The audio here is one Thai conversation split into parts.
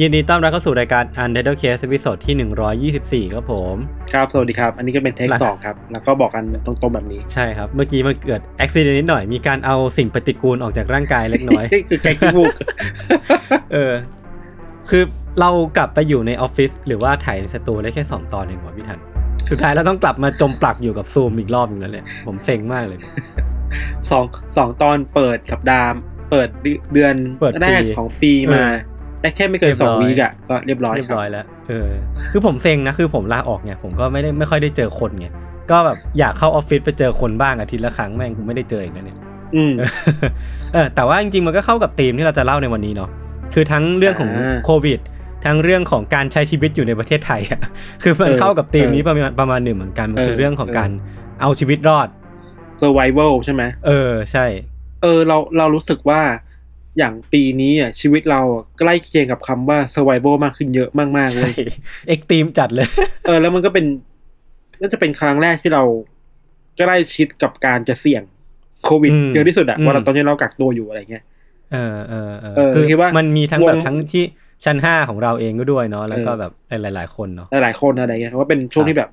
ยินดีต้อนรับเข้าสู่รายการ Untitled Case ตอนที่ 124 ครับผม ครับ สวัสดีครับ อันนี้ก็เป็นเทคหลังสองครับ แล้วก็บอกกันตรงๆแบบนี้ ใช่ครับ เมื่อกี้มันเกิดอุบิเหตุนิดหน่อย มีการเอาสิ่งปฏิกูลออกจากร่างกายเล็กน้อยนี่คือแกงขี้มูกเออ คือเรากลับไปอยู่ในออฟฟิศหรือว่าถ่ายในสตูได้แค่ 2 ตอนเองวะพี่ทัน สุดท้ายเราต้องกลับมาจมปลักอยู่กับซูมอีกรอบหนึงแล้วเนี่ยผมเซ็งมากเลยสองสองตอนเปิดสัปดาห์ เปิดเดือนเปิดปีแรกของปีมาเออ ได้แค่ไม่เกินเรียบสร้องอยวีกอะก็เรียบร้อยเรียบคร้รัอบยแล้วเออคือผมเซ็งนะคือผมลาออกไงผมก็ไม่ได้ไม่ค่อยได้เจอคนไงก็แบบอยากเข้าออฟฟิศไปเจอคนบ้างอาทิตย์ละครั้งแม่งกูไม่ได้เจออีกแล้วเนี่ยอืมเออแต่ว่าจริงๆมันก็เข้ากับธีมที่เราจะเล่าในวันนี้เนาะคือทั้งเรื่องของอ่าโควิดทั้งเรื่องของการใช้ชีวิตอยู่ในประเทศไทยอะคือมันเออเข้ากับธีมนี้เออประมาณประมาณหนึ่งเหมือนกันมันคือเออเรื่องของเออการเอาชีวิตรอด survival ใช่ไหมเออใช่ เออเราเรารู้สึกว่า อย่างปีนี้อะชีวิตเราอะใกล้เคียงกับคำว่า survival มากขึ้นเยอะมาก ๆ เลใช่ยเอ็กตีมจัดเลย เออ แล้วมันก็เป็นน่าจะเป็นครั้งแรกที่เราใกล้ชิดกับการจะเสี่ยงโควิดอืมเยอะที่สุดอะอืมว่าเราตอนนี้เรากักตัวอยู่อะไรเงี้ยเออเออเออเออคือคิดว่ามันมีทั้งวงแบบทั้งที่ชั้นห้าของเราเองก็ด้วยเนาะแล้วก็เออแบบหลายๆคนเนาะหลายๆคนอะไรเงี้ยว่าเป็นช่วงครับที่แบบ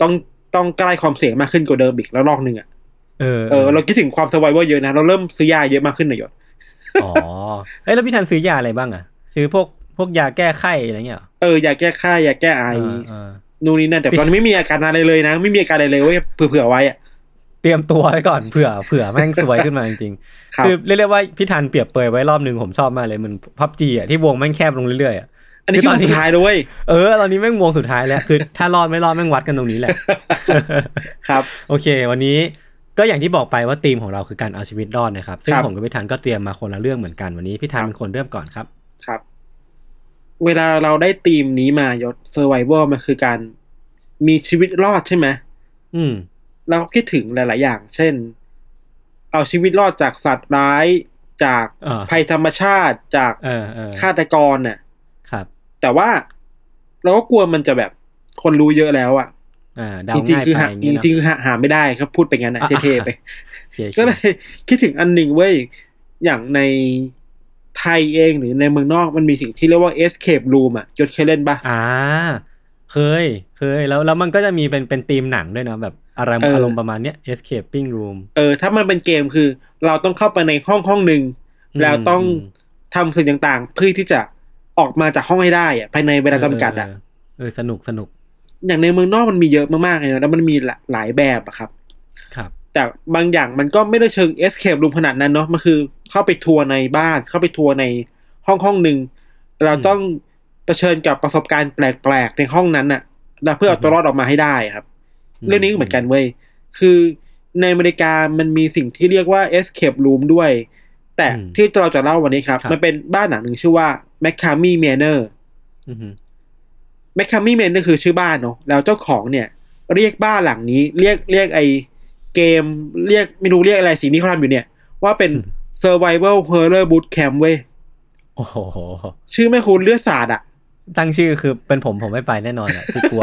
ต้องต้องใกล้ความเสี่ยงมากขึ้นกว่าเดิมอีกแล้วรอบหนึ่งอะเออเออเราคิดถึงความ survival เยอะนะ เราเริ่มซื้อยาเยอะมากขึ้นหน่อยยศ อ๋อเอ้ยแล้วพี่ทันซื้อยาอะไรบ้างอะซื้อพวกพวกยาแก้ไข้อะไรเงี้ยเหรอเออยาแก้ไข้ยาแก้ไอเออเออนู่นนี่นั่นแต่ตอนนี้ไม่มีอาการอะไรเลยนะ ไม่มีอาการอะไรเลยเว้ยเผื่อๆไว้อะเตรียมตัวไว้ก่อนเผื่อเผื่อแม่งสวยขึ้นมาจริงครับๆคือเรียกได้ว่าพี่ทันเปรียบเปรยไว้รอบหนึ่งผมชอบมากเลยมันพับจีอะที่วงแม่งแคบลงเรื่อยๆอะอันนี้คือคือตอนนี้สุดท้ายเลยเว้ยเออตอนนี้แม่งวงสุดท้ายแล้วคือ ถ้ารอดไม่รอดแม่งวัดกันตรงนี้แหละครับ โอเค วันนี้ ก็อย่างที่บอกไปว่าธีมของเราคือการเอาชีวิตรอดนะครับ ซึ่งครับผมกับพี่ทันก็เตรียมมาคนละเรื่องเหมือนกันวันนี้พี่ทันเป็นคนเริ่มก่อนครับ ครับ เวลาเราได้ธีมนี้มายศ survival มันคือการมีชีวิตรอดใช่ไหมอืม เราก็คิดถึงหลาย ๆ อย่าง เช่น เอาชีวิตรอดจากสัตว์ร้ายจากเออภัยธรรมชาติจากเออเออฆาตกรน่ะ ครับ แต่ว่าเราก็กลัวมันจะแบบคนรู้เยอะแล้วอะ อ่าเดาจริงง่ายๆคือไปหาอย่างจเงี้ยเนาะริงๆคือหาหาไม่ได้ครับพูดไปงั้นนะอะเท่ๆไปเชียร์ก็เลยคิดถึงอันหนึ่งเว้ยอย่างในไทยเองหรือในเมืองนอกมันมีสิ่งที่เรียกว่า escape room อะจดเคยเล่นปะอ่า เคย เคย แล้วแล้วมันก็จะมีเป็นเป็นธีมหนังด้วยเนาะแบบอารมณ์เออออารมณ์ประมาณเนี้ย escaping room เออ ถ้ามันเป็นเกมคือ เราต้องเข้าไปในห้องห้องหนึ่งอืมแล้วต้องอืมทำสิ่งต่างๆ เพื่อที่จะออกมาจากห้องให้ได้อะภายในเวลาจำกัดอะเออเออสนุกสนุก อย่างในเมืองนอกมันมีเยอะมากๆเลยนะแล้วมันมีหลาหลายแบบอะครับ ครับ แต่บางอย่างมันก็ไม่ได้เชิง escape room ขนาดนั้นเนาะมันคือเข้าไปทัวร์ในบ้าน เข้าไปทัวร์ในห้องห้องหนึ่งเราต้องเผชิญกับประสบการณ์แปลกๆในห้องนั้นน่ะแล้วเพื่อเอาตัวรอดออกมาให้ได้ครับ เรื่องนี้ก็เหมือนกันเว้ยคือในอเมริกามันมีสิ่งที่เรียกว่า escape room ด้วย แต่อืมที่เราจะเล่าวันนี้ครับครับ มันเป็นบ้านหลังหนึ่งชื่อว่า m c c a m i Manor อือฮึ m c c a m i Manor คือชื่อบ้านเนาะแล้วเจ้าของเนี่ย เรียกบ้านหลังนี้ เรียกเรียกไอเกมเรียกไม่รู้เรียกอะไรสิ่งที่เขาทำอยู่เนี่ย ว่าเป็น survival horror boot camp เว้ยโอ้โหชื่อไม่คุ้นเลือดสาดอะตั้งชื่อคือเป็นผมผมไม่ไปแน่นอนอะคือกลัว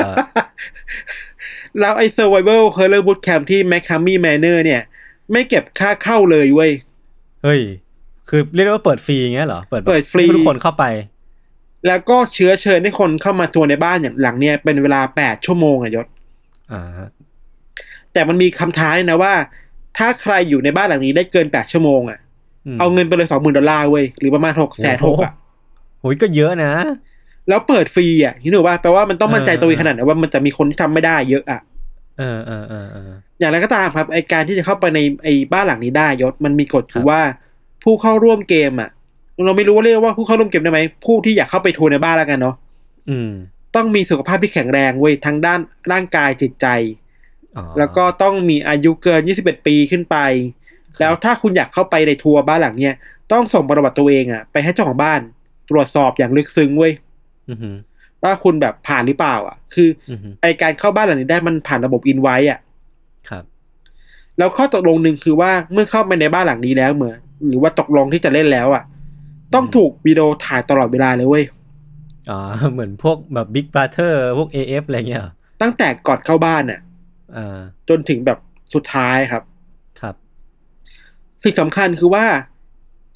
แล้วไอ้ survival horror boot camp ที่ m c c a m i Manor เนี่ย ไม่เก็บค่าเข้าเลยเว้ย เฮ้ย คือเรียกได้ว่าเปิดฟรีอย่างเงี้ยเหรอ เปิดแบบเปิดฟรีให้ทุกคนเข้าไป แล้วก็เชื้อเชิญให้คนเข้ามาทัวร์ในบ้านอย่างหลังเนี่ยเป็นเวลาแปดชั่วโมงอะยศอ่าแต่มันมีคำท้ายนะว่า ถ้าใครอยู่ในบ้านหลังนี้ได้เกินแปดชั่วโมงอะมเอาเงินไปเลยสองหมื่นดอลลาร์เว้ยหรือประมาณหกแสนหกอะโหยก็เยอะนะ แล้วเปิดฟรีอะนี่หนูว่าแปลว่ามันต้องมั่นใจตัวเองขนาดไหนว่ามันจะมีคนที่ทำไม่ได้เยอะอะเออเออเออเอออย่างไรก็ตามครับไอการที่จะเข้าไปในไอบ้านหลังนี้ได้ยศมันมีกฎคืครัอบว่า ผู้เข้าร่วมเกมอะ เราไม่รู้ว่าเรียกว่าผู้เข้าร่วมเกมได้ไหมผู้ที่อยากเข้าไปทัวร์ในบ้านแล้วกันเนาะอืมต้องมีสุขภาพที่แข็งแรงเว้ยทั้งด้านร่างกายจิตใจอ๋อแล้วก็ต้องมีอายุเกิน 21 ปีขึ้นไป แล้วถ้าคุณอยากเข้าไปในทัวร์บ้านหลังเนี้ยต้องส่งประวัติตัวเองอะไปให้เจ้าของบ้าน ตรวจสอบอย่างลึกซึ้งเว้ยอือหือว่าคุณแบบผ่านหรือเปล่า อะคืออือหือไอการเข้าบ้านหลังนี้ได้มันผ่านระบบอินไว้อะ ครับ แล้วข้อตกลงหนึ่งคือว่าเมื่อเข้าไปในบ้านหลังนี้แล้วเหมือนหรือว่าตกลงที่จะเล่นแล้วอะ ต้องถูกวิดีโอถ่ายตลอดเวลาเลยเว้ยอ๋อเหมือนพวกแบบ Big Brother พวก AF อะไรเงี้ยเหรอตั้งแต่ก่อนเข้าบ้านอะอ่าจนถึงแบบสุดท้ายครับ ครับ สิ่งสำคัญคือว่า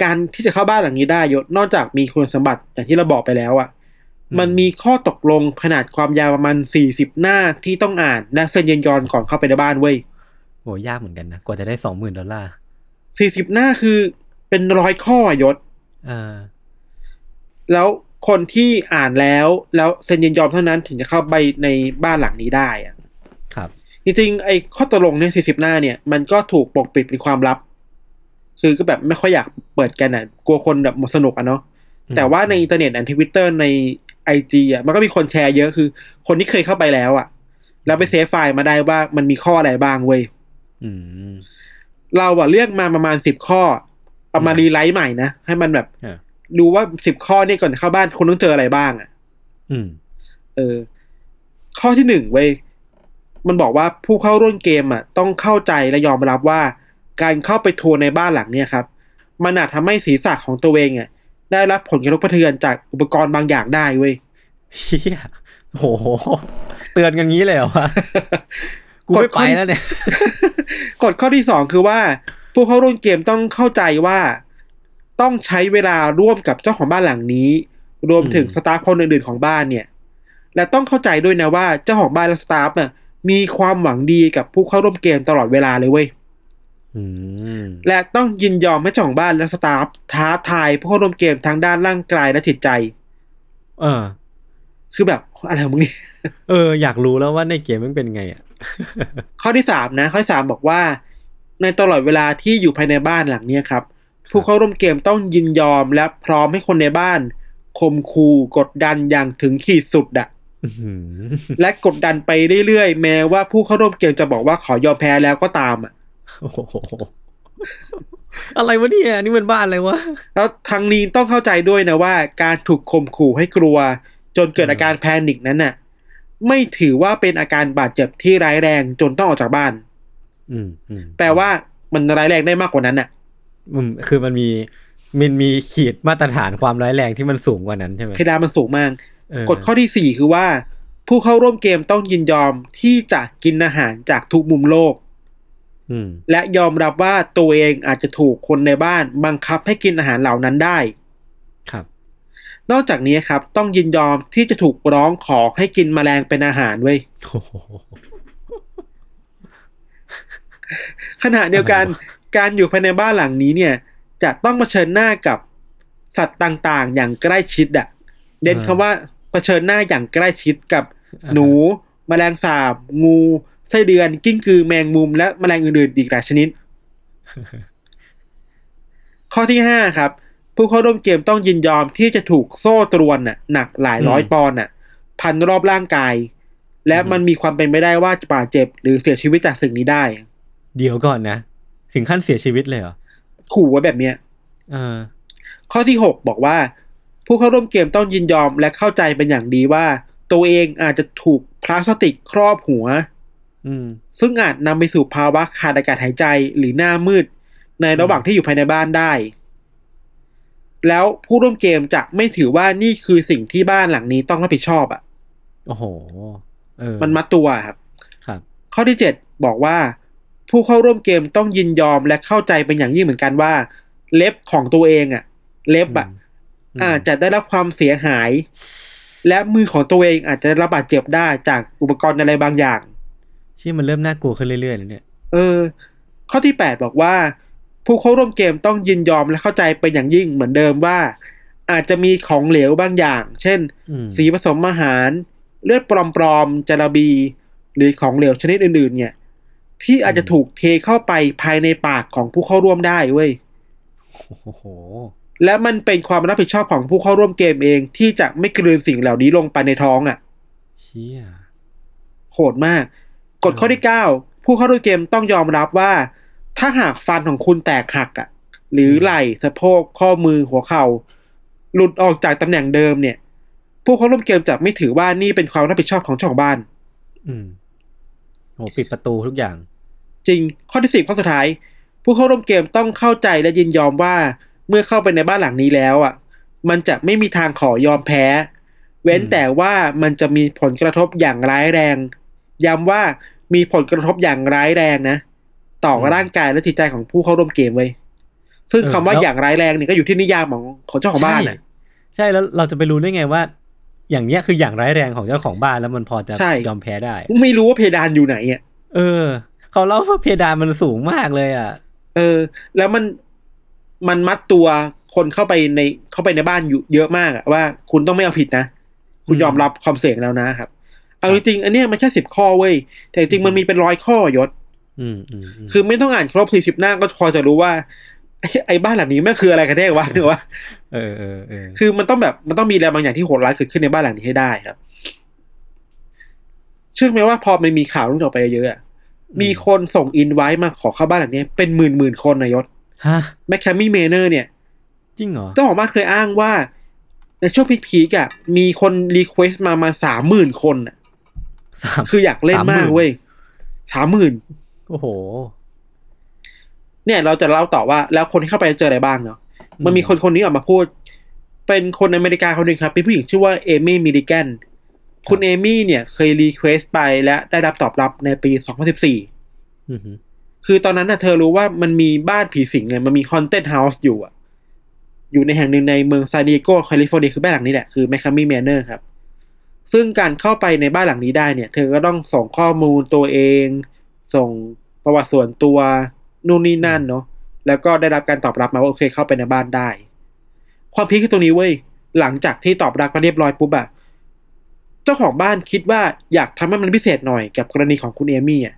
การที่จะเข้าบ้านหลังนี้ได้ยศนอกจากมีคุณสมบัติอย่างที่เราบอกไปแล้วอะอืมมันมีข้อตกลงขนาดความยาวประมาณสี่สิบหน้าที่ต้องอ่านและเซ็นยินยอมก่อนเข้าไปในบ้านเว้ยโหยากเหมือนกันนะ กว่าจะได้สองหมื่นดอลลาร์สี่สิบหน้าคือเป็นร้อยข้อยศอ่า แล้วคนที่อ่านแล้วแล้วเซ็นยินยอมเท่านั้นถึงจะเข้าไปในบ้านหลังนี้ได้อะครับ จริงๆไอ้ข้อตกลงเนี่ยสี่สิบหน้าเนี่ยมันก็ถูกปกปิดเป็นความลับ คือก็แบบไม่ค่อยอยากเปิดกันอะกลัวคนแบบหมดสนุกอะเนาะอืมแต่ว่าในอินเทอร์เน็ตในทวิตเตอร์ในไอจีอะมันก็มีคนแชร์เยอะคือ คนที่เคยเข้าไปแล้วอะ แล้วไปเซฟไฟล์มาได้ว่ามันมีข้ออะไรบ้างเว้ยอืมเราอะเลือกมาประมาณสิบข้อ เอามา rewrite ใหม่นะ ให้มันแบบอ่าดูว่าสิบข้อนี่ก่อนจะเข้าบ้านคุณต้องเจออะไรบ้างอะ อืม เออ ข้อที่หนึ่งเว้ยมันบอกว่าผู้เข้าร่วมเกมอะ ต้องเข้าใจและยอมรับว่า การเข้าไปทัวร์ในบ้านหลังเนี่ยครับมันอาจทำให้ศีรษะของตัวเองอะ ได้รับผลกระทบกระเทือนจากอุปกรณ์บางอย่างได้เว้ยเฮียโห เตือนกันงี้เลยเหรอวะกูไม่ไปแล้วเนี่ย กฎข้อที่สองคือว่า ผู้เข้าร่วมเกมต้องเข้าใจว่าต้องใช้เวลาร่วมกับเจ้าของบ้านหลังนี้ รวมถึงอืมสตาฟคนอื่นๆของบ้านเนี่ย และต้องเข้าใจด้วยนะว่าเจ้าของบ้านและสตาฟน่ะมีความหวังดีกับผู้เข้าร่วมเกมตลอดเวลาเลยเว้ยอืมและต้องยินยอมให้เจ้าของบ้านและสตาฟท้าทายผู้เข้าร่วมเกมทั้งด้านร่างกายและจิตใจ เออ คือแบบอะไรของมึงเนี่ยเออ อยากรู้แล้วว่าในเกมมันเป็นไงอะ ข้อที่สามนะ ข้อที่สามบอกว่า ในตลอดเวลาที่อยู่ภายในบ้านหลังเนี้ยครับ ผู้เข้าร่วมเกมต้องยินยอมและพร้อมให้คนในบ้านข่มขู่กดดันอย่างถึงขีดสุดอะอื้อหือและกดดันไปเรื่อยๆ แม้ว่าผู้เข้าร่วมเกมจะบอกว่าขอยอมแพ้แล้วก็ตามอะโอ้โหอะไรวะเนี่ยนี่มันบ้านอะไรวะ แล้วทั้งนี้ต้องเข้าใจด้วยนะว่า การถูกข่มขู่ให้กลัว จนเกิดอาการแพนิคนั้นน่ะ ไม่ถือว่าเป็นอาการบาดเจ็บที่ร้ายแรงจนต้องออกจากบ้าน อืมอืมแปลว่ามันร้ายแรงได้มากกว่านั้นน่ะ อืม คือมันมีมันมีขีดมาตรฐานความร้ายแรงที่มันสูงกว่านั้นใช่ไหมเพดานมันสูงมากเออกฎข้อที่สี่คือว่า ผู้เข้าร่วมเกมต้องยินยอมที่จะกินอาหารจากทุกมุมโลกอืมและยอมรับว่าตัวเองอาจจะถูกคนในบ้านบังคับให้กินอาหารเหล่านั้นได้ ครับ นอกจากนี้ครับ ต้องยินยอมที่จะถูกร้องขอให้กินแมลงเป็นอาหารเว้ย โอ้โห ขณะเดียวกันการอยู่ภายในบ้านหลังนี้เนี่ย จะต้องเผชิญหน้ากับสัตว์ต่างๆ อย่างใกล้ชิดอะเน้นคำว่าเผชิญหน้าอย่างใกล้ชิดกับหนูแมลงสาบ งูไส้เดือน กิ้งกือแมงมุม และแมลงอื่นๆอีกหลายชนิด ข้อที่ห้าครับ ผู้เข้าร่วมเกมต้องยินยอมที่จะถูกโซ่ตรวนน่ะหนักหลายร้อยปอนด์น่ะ พันรอบร่างกาย และมันมีความเป็นไปได้ว่าจะบาดเจ็บ หรือเสียชีวิตจากสิ่งนี้ได้ เดี๋ยวก่อนนะ ถึงขั้นเสียชีวิตเลยเหรอ ขู่ไว้แบบเนี้ยเออ ข้อที่หกบอกว่า ผู้เข้าร่วมเกมต้องยินยอมและเข้าใจเป็นอย่างดีว่า ตัวเองอาจจะถูกพลาสติกครอบหัว อืม ซึ่งอาจนำไปสู่ภาวะขาดอากาศหายใจหรือหน้ามืด ในระหว่างที่อยู่ภายในบ้านได้ แล้วผู้ร่วมเกมจะไม่ถือว่านี่คือสิ่งที่บ้านหลังนี้ต้องรับผิดชอบอะโอ้โห เออ มันมัดตัวครับ ครับ ข้อที่เจ็ดบอกว่า ผู้เข้าร่วมเกมต้องยินยอมและเข้าใจเป็นอย่างยิ่งเหมือนกันว่า เล็บของตัวเองอะเล็บอะอืมอาจจะได้รับความเสียหาย และมือของตัวเองอาจจะได้รับบาดเจ็บได้จากอุปกรณ์อะไรบางอย่างชี่มันเริ่มน่ากลัวขึ้นเรื่อยๆเลยเนี่ยเออ ข้อที่แปดบอกว่า ผู้เข้าร่วมเกมต้องยินยอมและเข้าใจเป็นอย่างยิ่งเหมือนเดิมว่า อาจจะมีของเหลวบางอย่าง เช่นอืมสีผสมอาหาร เลือดปลอมๆจาระบี หรือของเหลวชนิดอื่นๆ เนี่ย ที่อาจจะถูกเทเข้าไปภายในปากของผู้เข้าร่วมได้เว้ยโอ้โหและมันเป็นความรับผิดชอบของผู้เข้าร่วมเกมเอง ที่จะไม่กลืนสิ่งเหล่านี้ลงไปในท้องอะเชี่ยโหดมากกฎข้อที่เก้าผู้เข้าร่วมเกมต้องยอมรับว่า ถ้าหากฟันของคุณแตกหักอะ หรือไหล่สะโพกข้อมือหัวเข่า หลุดออกจากตำแหน่งเดิมเนี่ย ผู้เข้าร่วมเกมจะไม่ถือว่านี่เป็นความรับผิดชอบของเจ้าของบ้าน อืมโอ้ปิดประตูทุกอย่าง จริง ข้อที่สิบข้อสุดท้าย ผู้เข้าร่วมเกมต้องเข้าใจและยินยอมว่าเมื่อเข้าไปในบ้านหลังนี้แล้วอะ มันจะไม่มีทางขอยอมแพ้ เว้นอืมแต่ว่ามันจะมีผลกระทบอย่างร้ายแรง ย้ำว่ามีผลกระทบอย่างร้ายแรงนะ ต่อร่างกายและจิตใจของผู้เข้าร่วมเกมเว้ยซึ่งคำว่าอย่างร้ายแรงเนี่ยก็อยู่ที่นิยามของของเจ้าของบ้านอะใช่แล้วเราจะไปรู้ได้ไงว่า อย่างเนี้ยคืออย่างร้ายแรงของเจ้าของบ้านแล้วมันพอจะใช่ยอมแพ้ได้ ไม่รู้ว่าเพดานอยู่ไหนอะเออ เขาเล่าว่าเพดานมันสูงมากเลยอะ เออ แล้วมันมันมัดตัวคนเข้าไปในเข้าไปในบ้านอยู่เยอะมากอะว่า คุณต้องไม่เอาผิดนะ คุณอืมยอมรับความเสี่ยงแล้วนะครับ เอาจริงๆอันเนี้ยมันแค่สิบข้อเว้ย แต่จริงๆมันมีเป็นร้อยข้อยศอืมอืมอืมคือไม่ต้องอ่านครบสี่สิบหน้าก็พอจะรู้ว่า ไอ้ไอ้บ้านหลังนี้แม่งคืออะไรกันแน่วะหรือว่าเออเออเออคือมันต้องแบบมันต้องมีอะไรบางอย่างที่โหดร้ายเกิดขึ้นในบ้านหลังนี้ให้ได้ครับ เชื่อไหมว่าพอมันมีข่าวเรื่องต่อไปเยอะๆอะ มีคนส่งอินไว้มาขอเข้าบ้านหลังนี้เป็นหมื่นหมื่นๆคนนายศฮะ McKamey Manor เนี่ย จริงเหรอเจ้าของบ้านเคยอ้างว่า ในช่วง peak ๆอะมีคน request มามาสามหมื่นคนอะสามคืออยากเล่นมาก30,000เว้ยสามหมื่นโอ้โห เนี่ยเราจะเล่าต่อว่าแล้วคนที่เข้าไปเจออะไรบ้างเนาะมันมีคนคนนี้ออกมาพูด เป็นคนอเมริกาคนหนึ่งครับ เป็นผู้หญิงชื่อว่าเอมี่มิลิแกน คุณเอมี่เนี่ยเคย request ไปและได้รับตอบรับในปี 2014อือหือคือตอนนั้นน่ะเธอรู้ว่ามันมีบ้านผีสิงเนี่ยมันมี haunted house อยู่อะอยู่ในแห่งหนึ่งในเมืองซานดิเอโกแคลิฟอร์เนียคือบ้านหลังนี้แหละ คือ McKamey Manor ครับ ซึ่งการเข้าไปในบ้านหลังนี้ได้เนี่ย เธอก็ต้องส่งข้อมูลตัวเอง ส่งประวัติส่วนตัวนู่นนี่นั่นเนาะแล้วก็ได้รับการตอบรับมาว่าโอเคเข้าไปในบ้านได้ ความพีคคือตรงนี้เว้ยหลังจากที่ตอบรับมาเรียบร้อยปุ๊บอะ เจ้าของบ้านคิดว่าอยากทำให้มันพิเศษหน่อยกับกรณีของคุณเอมี่อะ